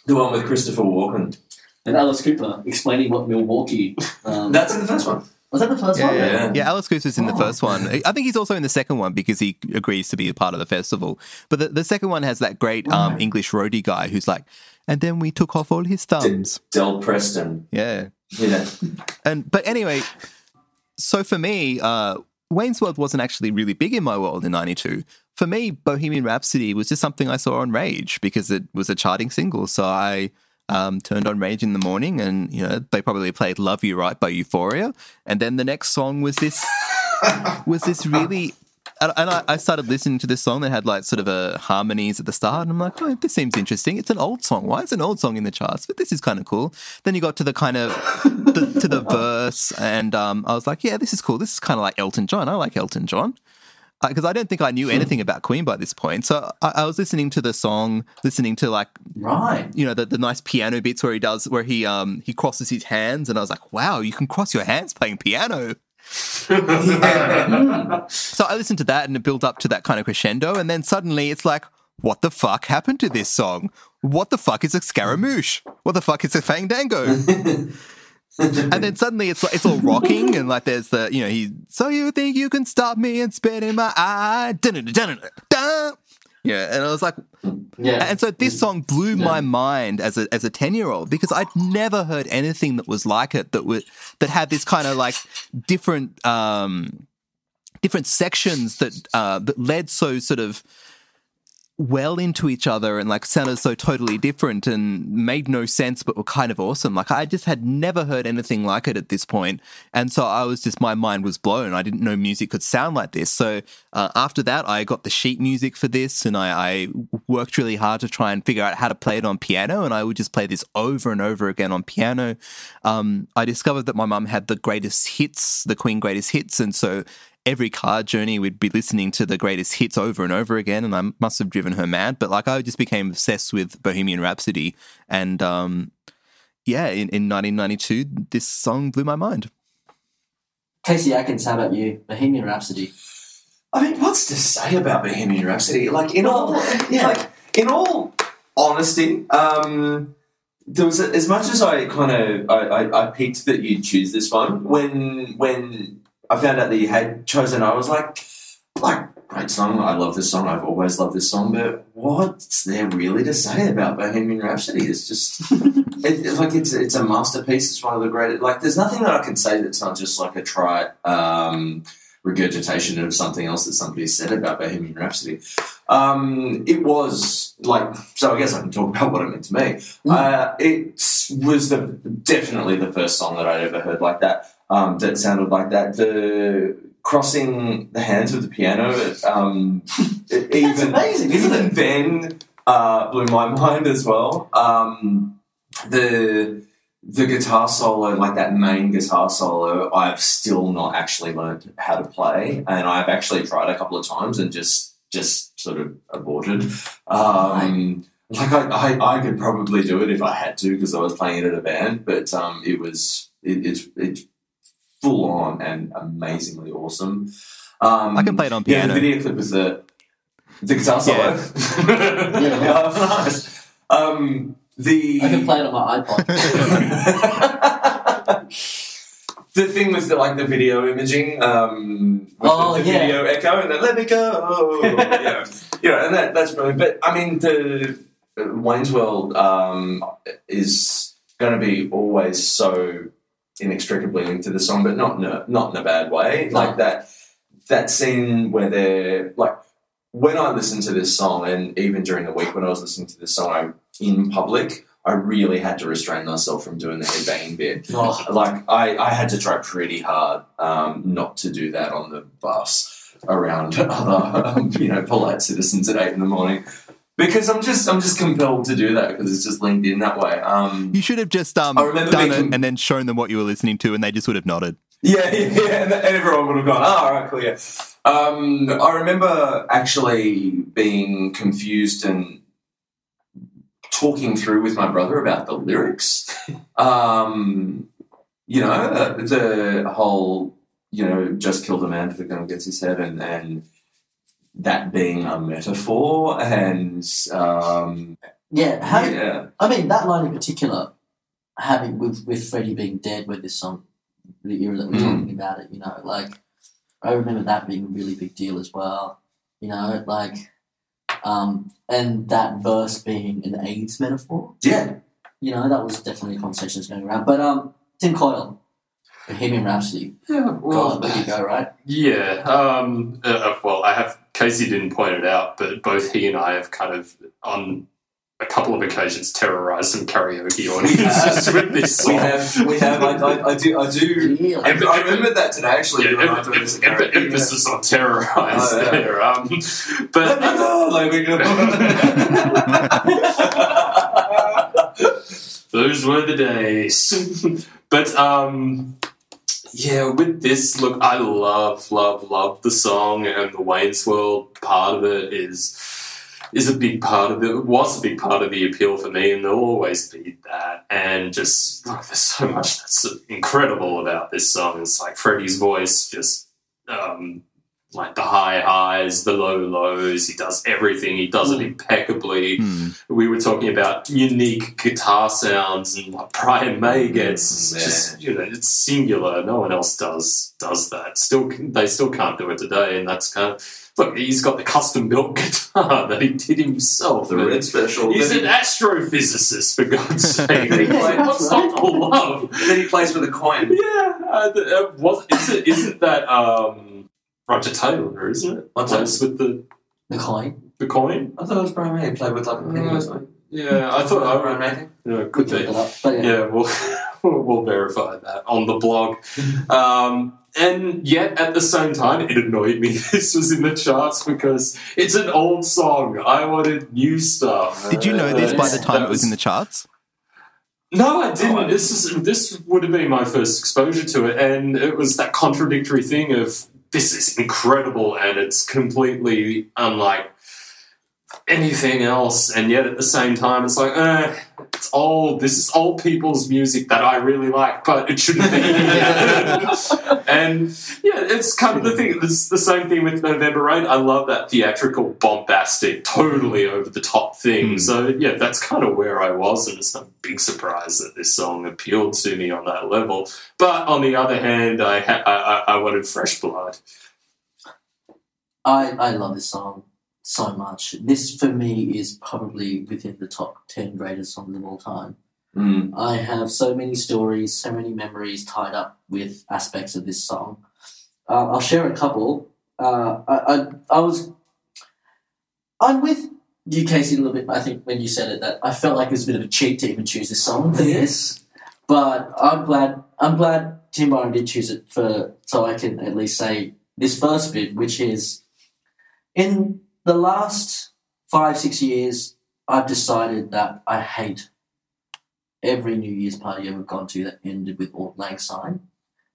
The one with Christopher Walken. And Alice Cooper explaining what Milwaukee. Um, <laughs> That's in the first one. was that the first one? yeah. yeah, Alice Cooper's in the Oh, first one. I think he's also in the second one because he agrees to be a part of the festival. But the, the second one has that great um, English roadie guy who's like, and then we took off all his thumbs. Del Preston. Yeah. Yeah. And but anyway, so for me, uh, Wayne's World wasn't actually really big in my world in '92. For me, Bohemian Rhapsody was just something I saw on Rage because it was a charting single. So I um, turned on Rage in the morning, and you know they probably played "Love You Right" by Euphoria, and then the next song was this was this really. And and I, I started listening to this song that had like sort of a harmonies at the start, and I'm like, oh, this seems interesting. It's an old song. Why is an old song in the charts? But this is kind of cool. Then you got to the kind of the, to the verse, and um, I was like, yeah, this is cool. This is kind of like Elton John. I like Elton John because I don't think I knew anything about Queen by this point. So I, I was listening to the song, listening to like Right. you know the, the nice piano bits where he does where he um he crosses his hands, and I was like, wow, you can cross your hands playing piano. <laughs> So I listened to that and it built up to that kind of crescendo, and then suddenly it's like, what the fuck happened to this song? What the fuck is a Scaramouche? What the fuck is a Fandango? <laughs> and then suddenly it's like it's all rocking and like there's the you know he so you think you can stop me and spit in my eye Dun-dun-dun-dun-dun. Yeah, and I was like, Yeah. and so this song blew Yeah. my mind as a as a ten year old because I'd never heard anything that was like it that would that had this kind of like different um different sections that uh that led so sort of well into each other and like sounded so totally different and made no sense but were kind of awesome. Like i just had never heard anything like it at this point. And so i was just my mind was blown. I didn't know music could sound like this. So uh, after that i got the sheet music for this and I, I worked really hard to try and figure out how to play it on piano and i would just play this over and over again on piano. Um, i discovered that my mum had the greatest hits the queen greatest hits. And so every car journey we'd be listening to the greatest hits over and over again and i must have driven her mad but like i just became obsessed with bohemian rhapsody and um yeah in, in 1992 this song blew my mind Casey Atkins, how about you? Bohemian Rhapsody. I mean, what's to say about Bohemian Rhapsody? Like in all, yeah. like in all honesty, um, there was a, as much as I kind of I, I, I picked that you'd choose this one when when I found out that you had chosen. I was like, like great song. I love this song. I've always loved this song. But what's there really to say about Bohemian Rhapsody? It's just <laughs> it, it's like it's it's a masterpiece. It's one of the greatest. Like there's nothing that I can say that's not just like a trite. Um, regurgitation of something else that somebody said about Bohemian Rhapsody. Um, it was like so. I guess I can talk about what it meant to me. Uh, it was the definitely the first song that I'd ever heard like that. Um, that sounded like that. The crossing the hands with the piano. Um, <laughs> even amazing, isn't even it? then uh, blew my <laughs> mind as well. Um, the the guitar solo, like that main guitar solo, I've still not actually learned how to play, and I've actually tried a couple of times and just just sort of aborted. Um, like I, I, I could probably do it if I had to because I was playing it in a band, but um, it was it, it's it's full on and amazingly awesome. Um, I can play it on Yeah, piano. the video clip is the the guitar solo. <laughs> Yeah. Yeah, <laughs> nice. Um, the I can play it on my iPod. <laughs> the thing was the, like the video imaging, um, with Oh, the, the yeah. video echo, and then let me go, yeah, yeah, and that, that's brilliant. But I mean, the Wayne's World um, is going to be always so inextricably linked to the song, but not in a, not in a bad way. No. Like that that scene where they're like when I listen to this song, and even during the week when I was listening to this song I'm in public, I really had to restrain myself from doing the headbanging bit. oh, Like I, I had to try pretty hard um, not to do that on the bus around <laughs> other um, you know polite citizens at eight in the morning because I'm just I'm just compelled to do that because it's just linked in that way. Um, you should have just um done it and then shown them what you were listening to and they just would have nodded Yeah, yeah, <laughs> yeah. And, everyone would have gone, oh, all right, cool, yeah. Um, I remember actually being confused and talking through with my brother about the lyrics. <laughs> Um, you know, uh, the whole, you know, just killed a man if the gun gets his head and, and that being a metaphor and, um, yeah. Yeah. I mean, that line in particular, having with with Freddie being dead, with this song, the era that we're Mm. talking about it, you know, like I remember that being a really big deal as well. You know, like, um, and that verse being an AIDS metaphor. Yeah. You know, that was definitely a conversation that's going around. But um, Tim Coyle, Bohemian Rhapsody. Yeah, well, God, there you go, right? Yeah. Um, uh, uh, well, I have Casey didn't point it out, but both he and I have kind of on a couple of occasions terrorized some karaoke audiences <laughs> with this We have, we have, I, I, I do, I do, Really? I, I remember that today actually. Yeah, when I em- thought it was a em- em- karaoke, yeah. emphasis on terrorized Oh, yeah. there. Um, Let but <laughs> me go, let me go. Those were the days. but um yeah, with this look I love, love, love the song and the Wayne's World part of it is is a big part of it was a big part of the appeal for me and there'll always be that. And just look, there's so much that's incredible about this song. It's like Freddie's voice just um like the high highs, the low lows. He does everything. He does it impeccably. Hmm. We were talking about unique guitar sounds and what Brian May gets. It's just you know, it's singular. No one else does does that. Still, they still can't do it today, and that's kind of. Look, he's got the custom built <laughs> guitar that he did himself. The red special. He's an he- astrophysicist, for God's <laughs> sake. Yeah, What's not to love? And then he plays with a coin. Yeah, uh, the, uh, was is it, isn't that um, Roger Taylor? Isn't it? What's that? Plays with the The coin. the coin. I thought it was Brian May. He played with like a penny or something. Yeah, I thought. Brian I, May thing. yeah, could be. it up. But yeah. Yeah, we'll, <laughs> we'll we'll verify that on the blog. Um, and yet, at the same time, it annoyed me <laughs> this was in the charts because it's an old song. I wanted new stuff. Did you know this by the That time it was in the charts? No, I didn't. Oh, I this is this would have been my first exposure to it, and it was that contradictory thing of this is incredible and it's completely unlike anything else, and yet at the same time, it's like, eh, it's old. This is old people's music that I really like, but it shouldn't be. <laughs> and yeah, it's kind of the thing. It's the same thing with November Rain. I love that theatrical, bombastic, totally over the top thing. Mm. So yeah, that's kind of where I was, and it's no big surprise that this song appealed to me on that level. But on the other hand, I ha- I, I, I wanted fresh blood. I, I love this song so much. This for me is probably within the top ten greatest songs of all time. Mm. I have so many stories, so many memories tied up with aspects of this song. Uh, I'll share a couple. Uh, I, I, I was, I'm with you, Casey, a little bit. I think when you said it, that I felt like it was a bit of a cheat to even choose this song for this. But I'm glad. I'm glad Tim Byron did choose it for, so I can at least say this first bit, which is in the last five six years, I've decided that I hate every New Year's party I've ever gone to that ended with Auld Lang Syne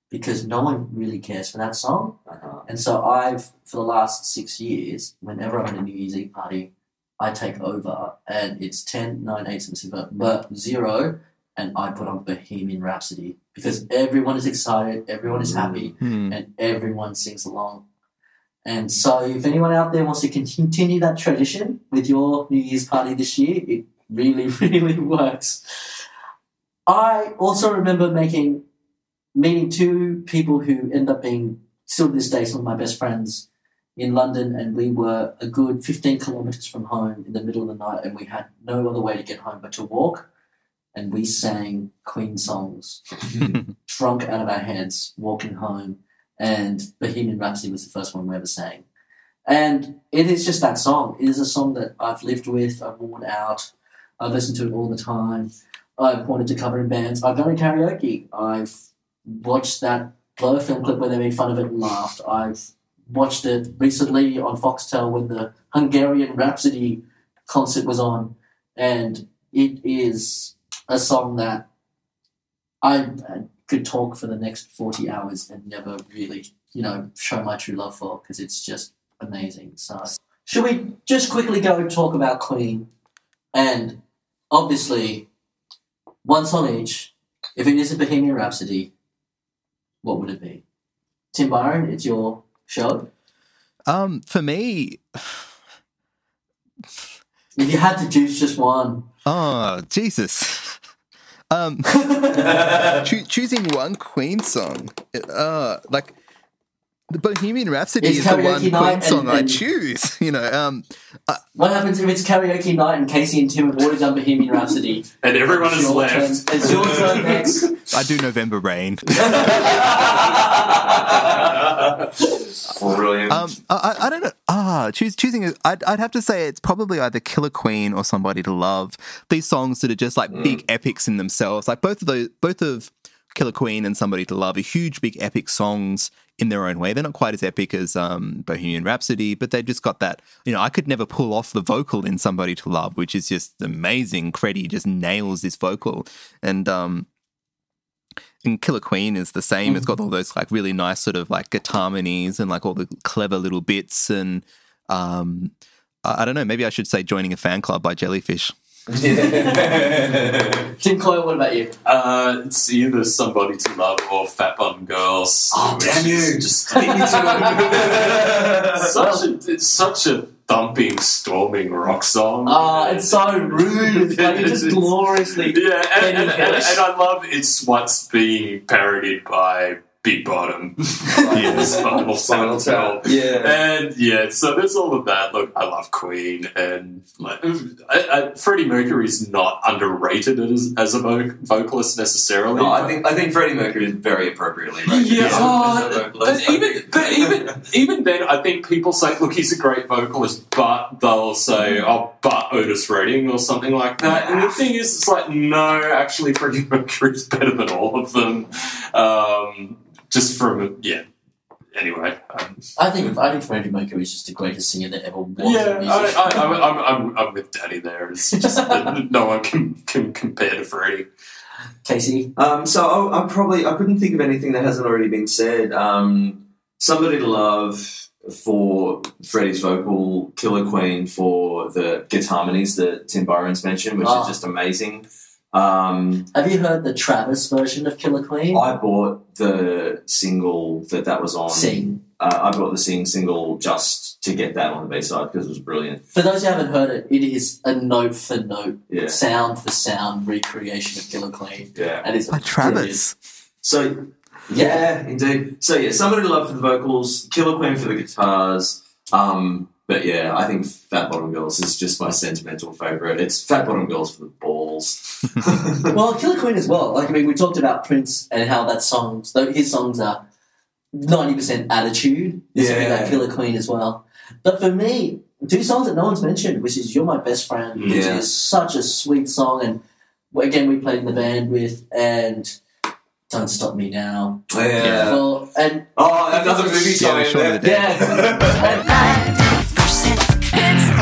because no one really cares for that song. Uh-huh. And so I've, for the last six years, whenever I'm at a New Year's Eve party, I take over and it's 10, 9, 8, 7, 7, but 0, and I put on Bohemian Rhapsody because everyone is excited, everyone is happy, Hmm. and everyone sings along. And so, if anyone out there wants to continue that tradition with your New Year's party this year, it really, <laughs> really works. I also remember making meeting two people who end up being still to this day some of my best friends in London, and we were a good 15 kilometers from home in the middle of the night, and we had no other way to get home but to walk. And we sang Queen songs, <laughs> drunk out of our heads, walking home. And Bohemian Rhapsody was the first one we ever sang. And it is just that song. It is a song that I've lived with, I've worn out, I've listened to it all the time. I've wanted to cover in bands. I've done it karaoke. I've watched that Blur film clip where they made fun of it and laughed. I've watched it recently on Foxtel when the Hungarian Rhapsody concert was on. And it is a song that I could talk for the next 40 hours and never really, you know, show my true love for because it's just amazing. So, should we just quickly go talk about Queen? And obviously, one song each. If it is a Bohemian Rhapsody, what would it be? Tim Byron, it's your show. Um, for me, If you had to choose just one, oh Jesus, um, <laughs> choo- choosing one Queen song, uh, like the Bohemian Rhapsody It's is the one Queen night and- song I choose. <laughs> You know, um, what happens if it's karaoke night and Casey and Tim have already done Bohemian Rhapsody? <laughs> And everyone is your left. turn- It's your turn next. I do November Rain. Brilliant. Um, I, I- don't know. Ah, choose, choosing. a- I'd, I'd have to say it's probably either Killer Queen or Somebody to Love. These songs that are just like big epics in themselves. Like both of those, both of Killer Queen and Somebody to Love are huge, big epic songs in their own way. They're not quite as epic as um, Bohemian Rhapsody, but they've just got that. You know, I could never pull off the vocal in Somebody to Love, which is just amazing. Freddie just nails this vocal, and um, Killer Queen is the same. It's got all those like really nice sort of like guitar harmonies and like all the clever little bits and um I don't know, maybe I should say joining a fan club by Jellyfish. <laughs> Tim Coyle, what about you? Uh, it's either somebody to love or Fat Bottom Girls. Oh, damn you. Just me to <laughs> such a it's such a thumping, storming rock song. Ah, it's so rude. <laughs> It's like just gloriously. yeah, and, and, and, and I love it's what's being parodied by Big Bottom. <laughs> yeah, Spinal, Spinal Tap. Yeah. And yeah, so there's all of that. Look, I love Queen, and like, I, I, Freddie Mercury's not underrated as, as a vo- vocalist necessarily. No, I think I think Freddie Mercury is very appropriately rated. Yeah, as a- as a vocalist. but even but even even then, I think people say, "Look, he's a great vocalist," but they'll say, "Oh, but Otis Redding" or something like that. And the thing is, it's like, no, actually, Freddie <laughs> Mercury's better than all of them. Um, just from yeah. Anyway, um, I think I think Freddie Mercury is just the greatest singer that ever was. yeah, I, I, I'm, I'm, I'm, I'm with Daddy there. It's just <laughs> no one can, can compare to Freddie. Casey, Um, so I, I probably I couldn't think of anything that hasn't already been said. Um, somebody to love for Freddie's vocal, Killer Queen for the guitar harmonies that Tim Byron's mentioned, which Ah. is just amazing. Um, have you heard the Travis version of Killer Queen? I bought the single that that was on. Sing. Uh, I bought the Sing single just to get that on the B side because it was brilliant. For those who haven't heard it, it is a note for note, Yeah, sound for sound recreation of Killer Queen, yeah. and it's By Travis. So yeah, indeed. So yeah, somebody to love for the vocals, Killer Queen for the guitars. Um, but yeah, I think Fat Bottom Girls is just my sentimental favorite. It's Fat Bottom Girls for the balls. <laughs> Well, Killer Queen as well. Like I mean, we talked about Prince and how that songs, though his songs are ninety percent attitude. This be Yeah. that Killer Queen as well. But for me, two songs that no one's mentioned, which is "You're My Best Friend," which Yeah. is such a sweet song, and again we played in the band with, and "Don't Stop Me Now." yeah. Well, and Oh, another movie song. the Shaun of the yeah. <laughs>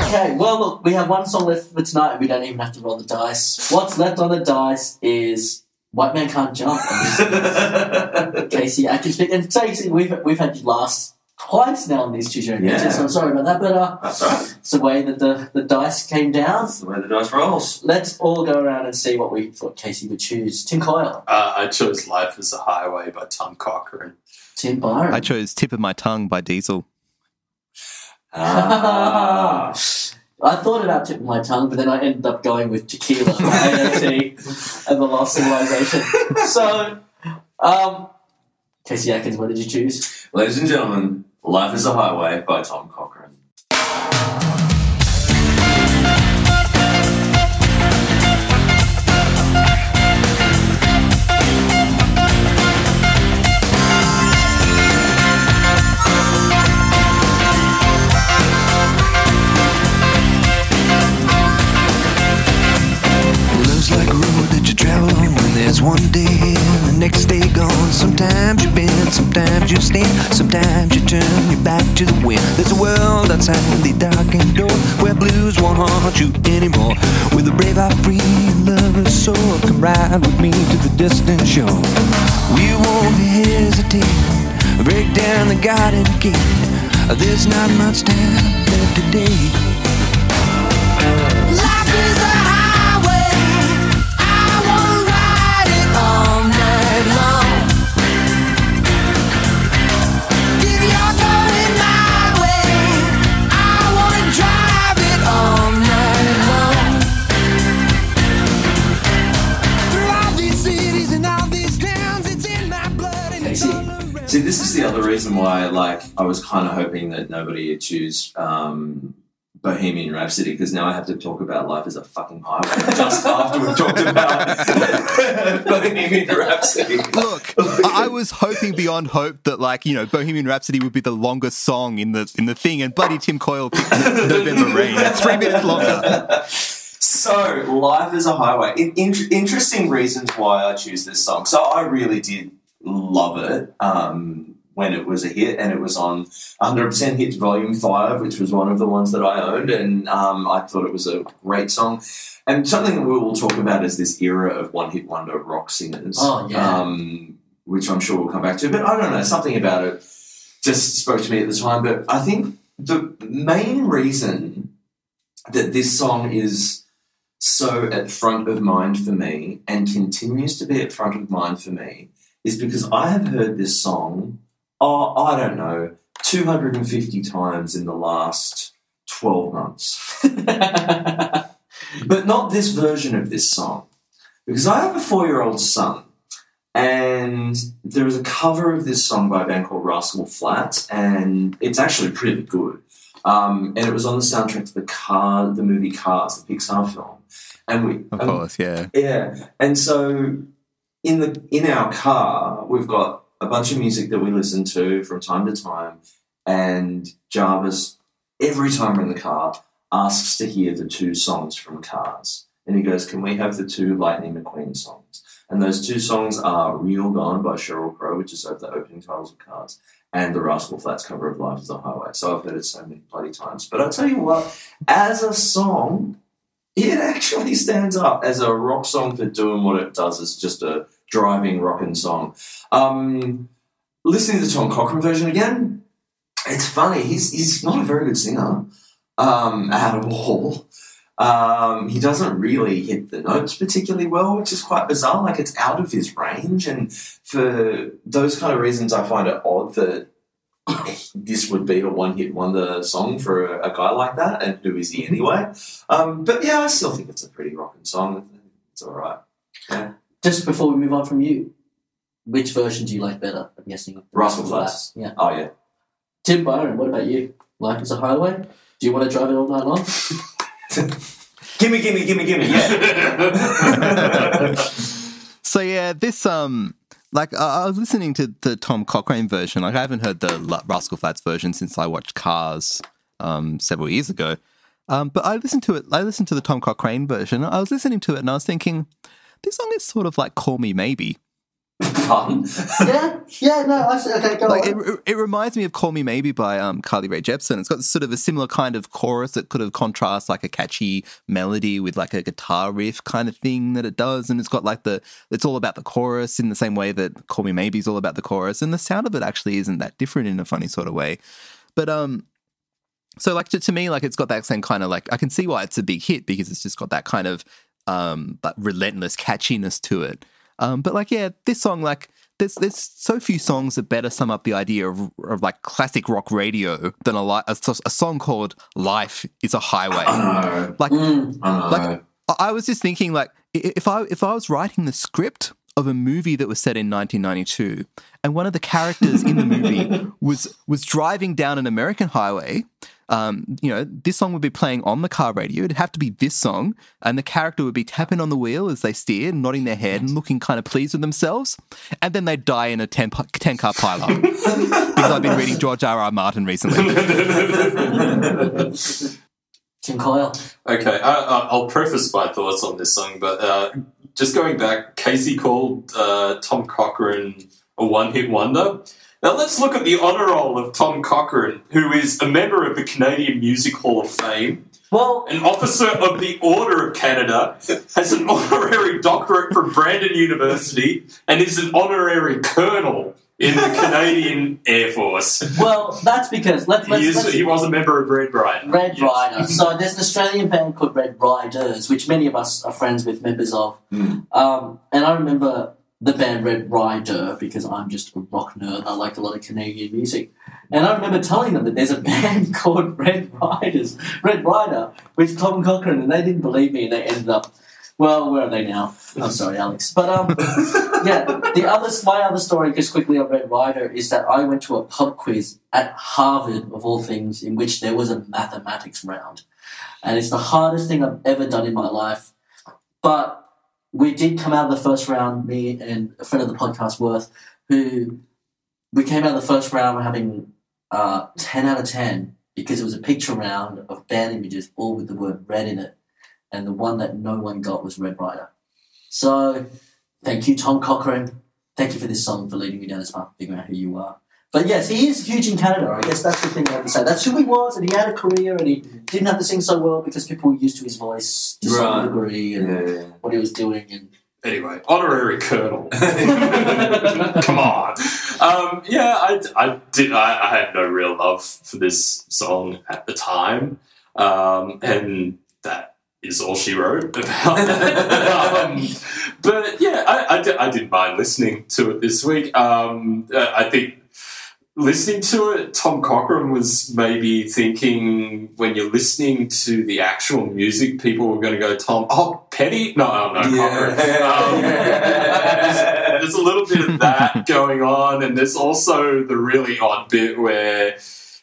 Okay, well, look, we have one song left for tonight, and we don't even have to roll the dice. What's left on the dice is "White Man Can't Jump." <laughs> Casey Atkins pick. And Casey, we've we've had you last twice now on these two shows, Yeah. so I'm sorry about that, but uh, That's right. it's the way that the, the dice came down. That's the way the dice rolls. Let's all go around and see what we thought Casey would choose. Tim Coyle, Uh, I chose "Life Is a Highway" by Tom Cochrane. Tim Byron. I chose Tip of My Tongue by Diesel. Ah. <laughs> I thought it about tipping my tongue, but then I ended up going with tequila, AOT, <laughs> and the Lost Civilization. So, um, Casey Atkins, what did you choose? Ladies and gentlemen, Life is a Highway by Tom Cochrane. One day and the next day gone. Sometimes you bend, sometimes you stand, sometimes you turn your back to the wind. There's a world outside the darkened door where blues won't haunt you anymore. With a brave heart free and lover's soul, come ride with me to the distant shore. We won't hesitate, break down the garden gate. There's not much time left today. Reason why, like, I was kind of hoping that nobody would choose um, Bohemian Rhapsody because now I have to talk about life as a fucking highway <laughs> just after we've talked about <laughs> Bohemian Rhapsody. Look, <laughs> I was hoping beyond hope that, like, you know, Bohemian Rhapsody would be the longest song in the in the thing, and bloody Tim Coyle picked November Rain. It's three minutes longer. So, life is a highway. In, in- interesting reasons why I choose this song. So, I really did love it um, when it was a hit, and it was on 100% Hits Volume 5, which was one of the ones that I owned, and um, I thought it was a great song. And something that we will talk about is this era of one hit wonder rock singers. Oh, yeah. Um, which I'm sure we'll come back to. But I don't know, something about it just spoke to me at the time. But I think the main reason that this song is so at front of mind for me and continues to be at front of mind for me is because I have heard this song, oh, I don't know, 250 times in the last 12 months. <laughs> but not this version of this song. Because I have a four year old son, and there is a cover of this song by a band called Rascal Flatts, and it's actually pretty good. Um, and it was on the soundtrack to the car, the movie Cars, the Pixar film. And we, Of and- course, yeah. yeah, and so in the in our car, we've got a bunch of music that we listen to from time to time, and Jarvis, every time we're in the car, asks to hear the two songs from Cars, and he goes, "Can we have the two Lightning McQueen songs?" And those two songs are "Real Gone" by Sheryl Crow, which is over the opening titles of Cars, and the Rascal Flatts cover of "Life Is a Highway." So I've heard it so many bloody times. But I'll tell you what, as a song, it actually stands up as a rock song for doing what it does as just a driving rockin' song. Um, listening to the Tom Cochrane version again, it's funny. He's he's not a very good singer um, at all. Um, he doesn't really hit the notes particularly well, which is quite bizarre. Like it's out of his range, and for those kind of reasons, I find it odd that <coughs> this would be a one-hit wonder song for a, a guy like that. And who is he anyway? Um, but yeah, I still think it's a pretty rocking song. It's all right. Just before we move on from you, which version do you like better? I'm guessing Rascal Flatts. Yeah. Oh yeah. Tim Byron, what about you? Life is a highway. Do you want to drive it all night long? <laughs> Gimme, gimme, gimme, gimme. Yeah. <laughs> So yeah, this um, like I I was listening to the Tom Cochrane version. Like I haven't heard the La- Rascal Flatts version since I watched Cars um several years ago. Um, but I listened to it. I listened to the Tom Cochrane version. I was listening to it and I was thinking, this song is sort of like "Call Me Maybe." Pardon? <laughs> yeah, yeah, no, I. Okay, go Like on. it, it reminds me of "Call Me Maybe" by um, Carly Rae Jepsen. It's got sort of a similar kind of chorus that could have contrast like a catchy melody with like a guitar riff kind of thing that it does, and it's got like the it's all about the chorus in the same way that "Call Me Maybe" is all about the chorus, and the sound of it actually isn't that different in a funny sort of way. But um, so like to, to me, like it's got that same kind of like I can see why it's a big hit because it's just got that kind of um, that relentless catchiness to it. Um, but like, yeah, this song, like, there's there's so few songs that better sum up the idea of, of like classic rock radio than a, li- a, a song called "Life Is a Highway." Like, Mm, I. Like- I was just thinking, like, if I if I was writing the script of a movie that was set in 1992, and one of the characters in the movie <laughs> was was driving down an American highway, um, you know, this song would be playing on the car radio. It'd have to be this song, and the character would be tapping on the wheel as they steered, nodding their head, and looking kind of pleased with themselves, and then they'd die in a 10, pi- 10 car pileup. because I've been reading George R. R. Martin recently. <laughs> Tim Coyle. Okay, I, I, I'll preface my thoughts on this song, but uh, just going back, Casey called uh, Tom Cochrane a one-hit wonder. Now let's look at the honour roll of Tom Cochrane, who is a member of the Canadian Music Hall of Fame, Well, an officer of the Order of Canada, has an <laughs> honorary doctorate from Brandon University, and is an honorary colonel in the <laughs> Canadian Air Force. well, that's because let's let's, He, is, let's he was a member of Red Rider. Red Yes. Rider. So there's an Australian band called Red Riders, which many of us are friends with, members of. Mm. Um, and I remember the band Red Rider because I'm just a rock nerd. I like a lot of Canadian music. And I remember telling them that there's a <laughs> band called Red Riders, Red Rider, with Tom Cochrane, and they didn't believe me, and they ended up. Well, where are they now? I'm sorry, Alex. But um, <laughs> yeah, the other my other story, just quickly on Red Rider, is that I went to a pub quiz at Harvard, of all things, in which there was a mathematics round, and it's the hardest thing I've ever done in my life. But we did come out of the first round, me and a friend of the podcast, Worth, who we came out of the first round having uh, ten out of ten because it was a picture round of band images, all with the word red in it, and the one that no one got was Red Rider. So, thank you, Tom Cochrane. Thank you for this song for leading me down this path, figuring out who you are. But yes, he is huge in Canada. I guess that's the thing I have to say. That's who he was, and he had a career, and he didn't have to sing so well because people were used to his voice to some Right. degree and Yeah, what he was doing. And Anyway, honorary colonel. <laughs> Come on. Um, yeah, I, I did. I, I had no real love for this song at the time, um, and that is all she wrote about that. <laughs> um, but yeah, I, I, di- I didn't mind listening to it this week. Um, uh, I think listening to it, Tom Cochrane was maybe thinking when you're listening to the actual music, people were going to go, Tom, oh, Petty? No, oh, no, Cochrane. Um, there's, there's a little bit of that <laughs> going on, and there's also the really odd bit where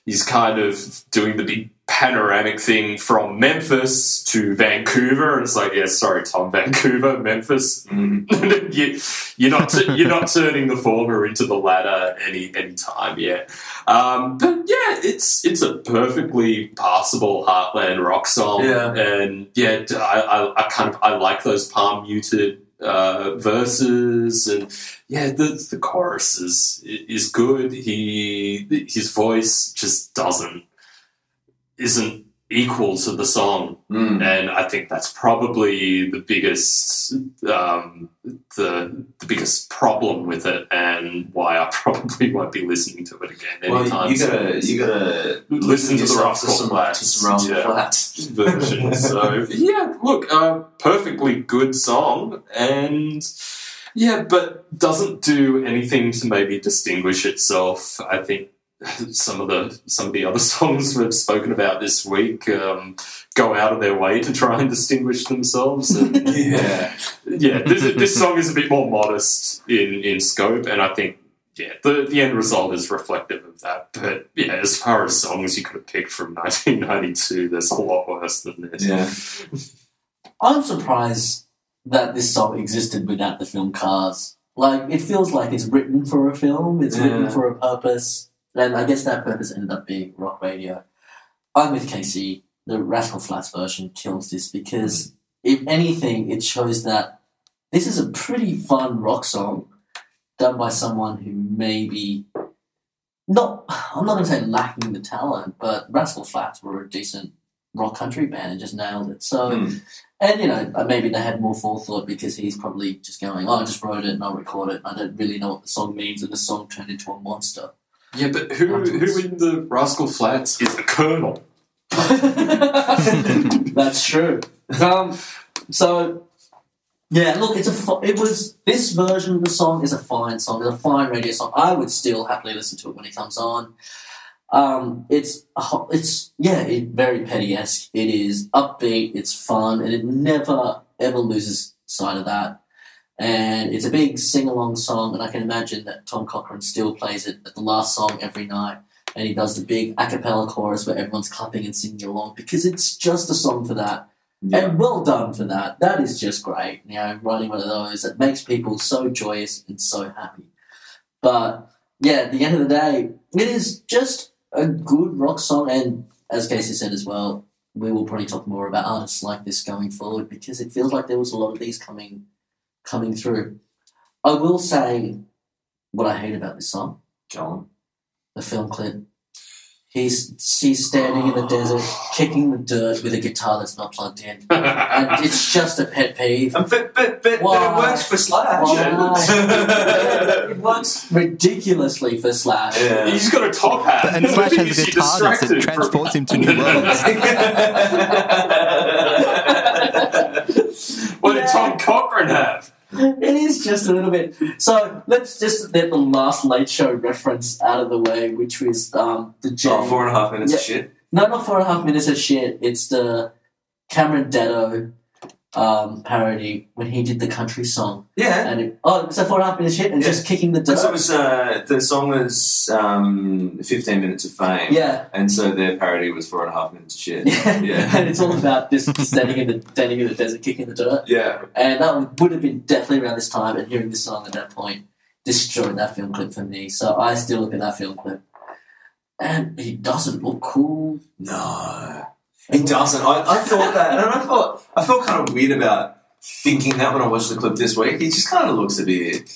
he's kind of doing the big panoramic thing from Memphis to Vancouver, and it's like, yeah, sorry, Tom, Vancouver, Memphis. Mm. <laughs> you, you're not t- you're not turning the former into the latter any any time yet. Um, but yeah, it's it's a perfectly passable Heartland rock song, Yeah. and yeah, I, I, I kind of I like those palm muted uh, verses, and yeah, the the chorus is is good. He his voice just doesn't isn't equal to the song Mm. and I think that's probably the biggest um, the the biggest problem with it, and why I <laughs> probably won't be listening to it again anytime Well, you gotta you gotta Listen to the yourself Rascal some, Flatts, to some yeah. Flatts. <laughs> version. So yeah, look, uh, perfectly good song, and yeah, but doesn't do anything to maybe distinguish itself. I think <laughs> some of the some of the other <laughs> songs we've spoken about this week um, go out of their way to try and distinguish themselves. And <laughs> yeah. yeah, this, this song is a bit more modest in, in scope, and I think yeah, the, the end result is reflective of that. But yeah, as far as songs you could have picked from 1992, there's a lot worse than this. Yeah. I'm surprised that this song existed without the film Cars. Like, it feels like it's written for a film, it's written for a purpose, and I guess that purpose ended up being rock radio. I'm with KC. The Rascal Flatts version kills this because, if anything, it shows that this is a pretty fun rock song done by someone who maybe not, I'm not going to say lacking the talent, but Rascal Flatts were a decent rock country band and just nailed it. So, Mm. and you know, maybe they had more forethought because he's probably just going, "Oh, I just wrote it and I'll record it. I don't really know what the song means," and the song turned into a monster. Yeah, but who who in the Rascal Flatts is the Colonel? <laughs> That's true. Um, so yeah, look, it's a fi- it was this version of the song is a fine song. It's a fine radio song. I would still happily listen to it when it comes on. Um, it's it's yeah, it, very petty esque. It is upbeat. It's fun, and it never ever loses sight of that. And it's a big sing along song, and I can imagine that Tom Cochrane still plays it at the last song every night and he does the big a cappella chorus where everyone's clapping and singing along because it's just a song for that. Yeah. And well done for that. That is just great. You know, writing one of those that makes people so joyous and so happy. But yeah, at the end of the day, it is just a good rock song. And as Casey said as well, we will probably talk more about artists like this going forward because it feels like there was a lot of these coming coming through. I will say what I hate about this song John. the film clip. He's she's standing in the desert, kicking the dirt with a guitar that's not plugged in, <laughs> and it's just a pet peeve. Um, but, but, but, but it works for Slash. Why? <laughs> it works ridiculously for Slash. Yeah. He's got a top hat. And Slash has a <laughs> guitar that transports him to new worlds. What did Yeah. Have? It is just a little bit. So let's just get the last late show reference out of the way, which was um, the Jay. oh, four and a half minutes of Yeah. shit. No, not four and a half minutes of shit. It's the Cameron Datto um, parody when he did the country song. Yeah. And it, oh, so four and a half minutes of shit and Yeah. just kicking the dirt. Because it was, uh, the song was um, 15 minutes of fame. yeah. And so their parody was four and a half minutes of shit. <laughs> Yeah. Yeah. and it's all about just standing in the standing in the desert, kicking the dirt. Yeah. And that would have been definitely around this time. And hearing this song at that point destroyed that film clip for me. So I still look at that film clip, and he doesn't look cool. No. It doesn't. I, I thought that, and I thought I felt kind of weird about thinking that when I watched the clip this week. He just kind of looks a bit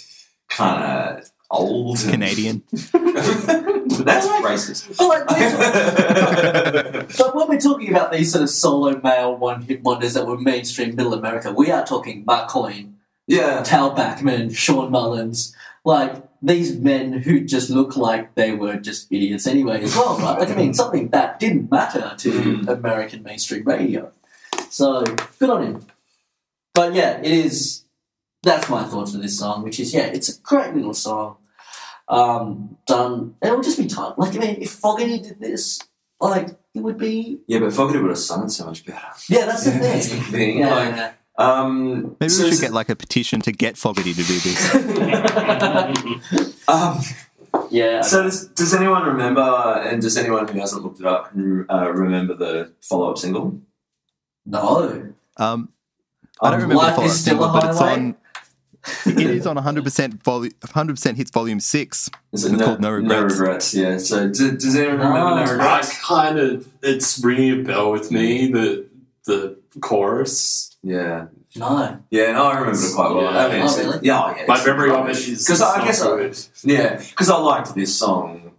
kind of old. and- Canadian. <laughs> That's racist. But like, But when we're talking about these sort of solo male one hit wonders that were mainstream middle America, we are talking Marc Cohn, yeah. Tal Bachman, Shawn Mullins, like these men who just look like they were just idiots anyway as well, right? Like I mean something that didn't matter to Mm. American mainstream radio. So good on him. But yeah, it is. That's my thoughts for this song, which is yeah, it's a great little song. Um, done. It'll just be time. Like I mean, if Fogerty did this, like it would be. Yeah, but Fogerty would have sung so much better. Yeah, that's the <laughs> Yeah, thing. that's the thing, Yeah, like- yeah. Um, Maybe so we should get like a petition to get Fogerty to do this. <laughs> Um, yeah. so does, does anyone remember, and does anyone who hasn't looked it up uh, remember the follow-up single? no. Um, I don't Um, remember the follow-up is still a single, but it's on. <laughs> It is on 100% volume, 100% hits volume six. Is it It's no, called No Regrets. Yeah. So do, does anyone remember Oh. No I kind of it's ringing a bell with me the the chorus. Yeah. No. Yeah, no, I remember it quite well. Yeah. I mean, Oh, really? Yeah, oh, yeah. My memory of it rubbish. is 'Cause I not guess I- Yeah, because I liked this song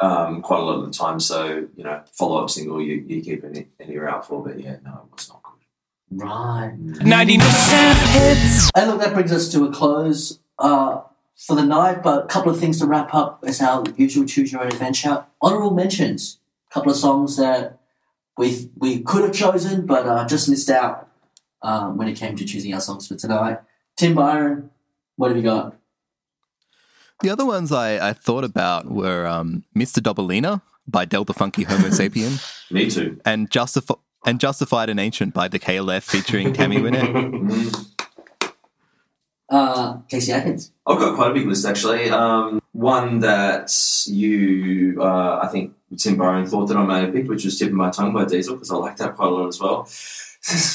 um, quite a lot of the time. So you know, follow up single you, you keep an, an ear out for. But yeah, no, it was not good. Right. 90% hits. And look, that brings us to a close uh, for the night. But a couple of things to wrap up as our usual choose your own adventure. Honorable mentions. A couple of songs that we we could have chosen, but uh, just missed out um, when it came to choosing our songs for tonight. Tim Byron, what have you got? The other ones I, I thought about were um, Mr. Dobalina by Del tha Funky Homo <laughs> Sapien Me too. and Justif- and Justified and Ancient by the KLF featuring <laughs> Tammy Wynette. Uh, Casey Atkins. I've got quite a big list actually. Um, one that you, uh, I think Tim Byron thought that I may have picked, which was "Tipping My Tongue" by Diesel, because I like that quite a lot as well.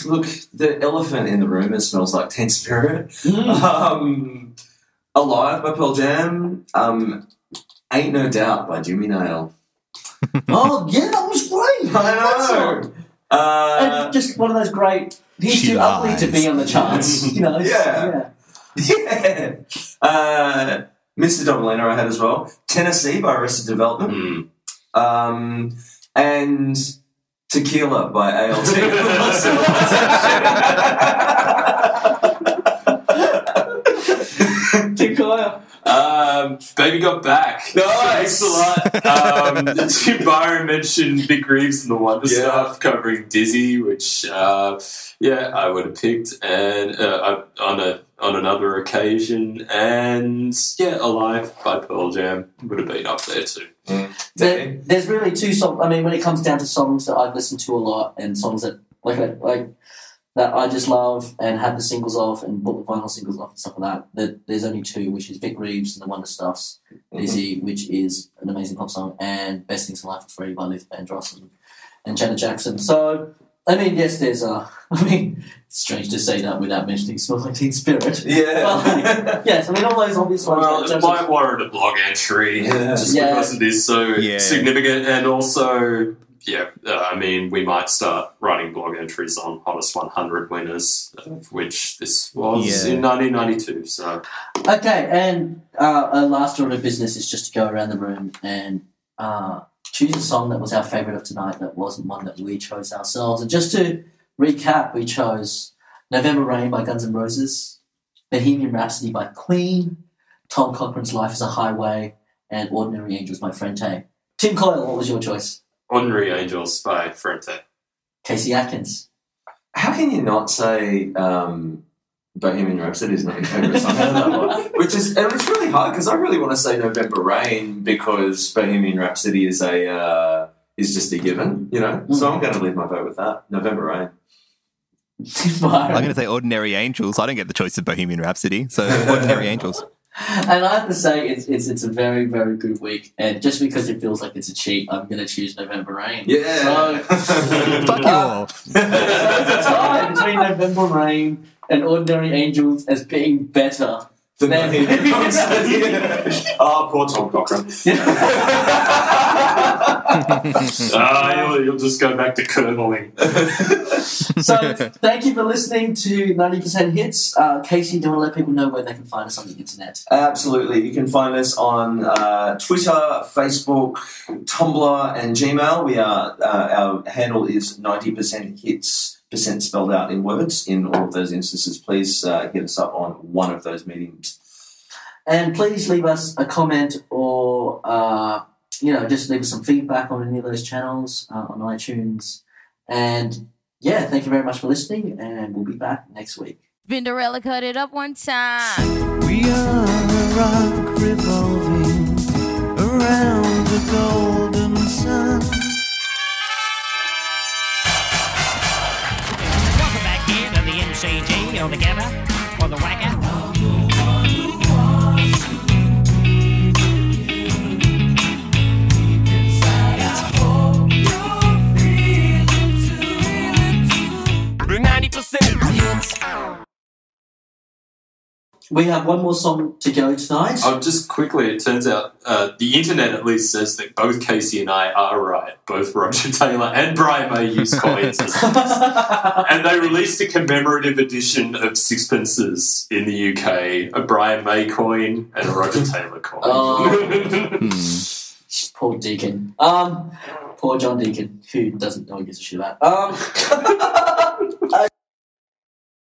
Look, the elephant in the room it smells like Teen Spirit. um, Alive by Pearl Jam. Um, Ain't No Doubt by Jimmy Nail. <laughs> oh, yeah, that was great. That song. Uh, And just one of those great. He's too ugly to be on the charts. <laughs> You know, Yeah. yeah. <laughs> Uh, Mr. Dobalina I had as well. Tennessee by Arrested Development. Mm. Um, and Tequila by ALT. Tim Coyle. Um, Baby Got Back. Nice. Thanks a lot. Um, Tim Byron mentioned Vic Reeves and the Wonder Yeah. Stuff covering Dizzy, which uh, yeah, I would have picked, and uh, on a on another occasion, and yeah, Alive by Pearl Jam would have been up there too. Mm, there, there's really two songs. I mean, when it comes down to songs that I've listened to a lot and songs that like like that I just love and have the singles off and bought the vinyl singles off and stuff like that. that there's only two, which is Vic Reeves and the Wonder Stuffs, mm-hmm. Dizzy, which is an amazing pop song, and Best Things in Life for Free by Luther Vandross and, and Janet Jackson. So. I mean, yes, there's a. <laughs> I mean, it's strange to say that without mentioning Smell Like Teen Spirit. Yeah. yes, I mean, all those obvious ones. Well, in it terms of- might warrant a blog entry Yeah. <laughs> just Yeah. because it is so Yeah. significant, and also, yeah, uh, I mean, we might start writing blog entries on hottest 100 winners, of which this was Yeah. in 1992. So, Okay, and uh, our last order of business is just to go around the room and uh, choose a song that was our favourite of tonight that wasn't one that we chose ourselves. And just to recap, we chose November Rain by Guns N' Roses, Bohemian Rhapsody by Queen, Tom Cochrane's Life is a Highway, and Ordinary Angels by Frente. Tim Coyle, what was your choice? Ordinary Angels by Frente. Casey Atkins. How can you not say um, Bohemian Rhapsody is not your favourite song? out of that one? Which is, and it's really hard because I really want to say November Rain because Bohemian Rhapsody is a uh, is just a given, you know. So I'm mm. going to leave my vote with that. November Rain. I'm going to say Ordinary Angels. I don't get the choice of Bohemian Rhapsody, so <laughs> Ordinary Angels. And I have to say, it's, it's it's a very very good week. And just because it feels like it's a cheat, I'm going to choose November Rain. Yeah. so, <laughs> Fuck you all. <laughs> So it's a tie between November Rain and Ordinary Angels as being better. The Then- Bohemian Rhapsody. Oh, poor Tom Cochrane. <laughs> Ah, you'll, you'll just go back to kernelling. <laughs> So thank you for listening to 90% Hits. Uh, Casey, do you want to let people know where they can find us on the internet? Absolutely. You can find us on uh, Twitter, Facebook, Tumblr, and Gmail. We are uh, our handle is ninety percent hits percent spelled out in words. In all of those instances, please uh, hit us up on one of those mediums. And please leave us a comment or, uh, you know, just leave us some feedback on any of those channels uh, on iTunes. And yeah, thank you very much for listening, and we'll be back next week. Vinderella cut it up one time. We are a rock revolving around the golden sun. Welcome back here to the MCG all together for the whacker. We have one more song to go tonight. Oh, just quickly, it turns out uh, the internet at least says that both Casey and I are right. Both Roger <laughs> Taylor and Brian May use <laughs> coins. and they released a commemorative edition of sixpences in the UK, a Brian May coin and a Roger Taylor coin. Oh. <laughs> Poor Deacon. Um, poor John Deacon, who doesn't know he gives a shit about. Um,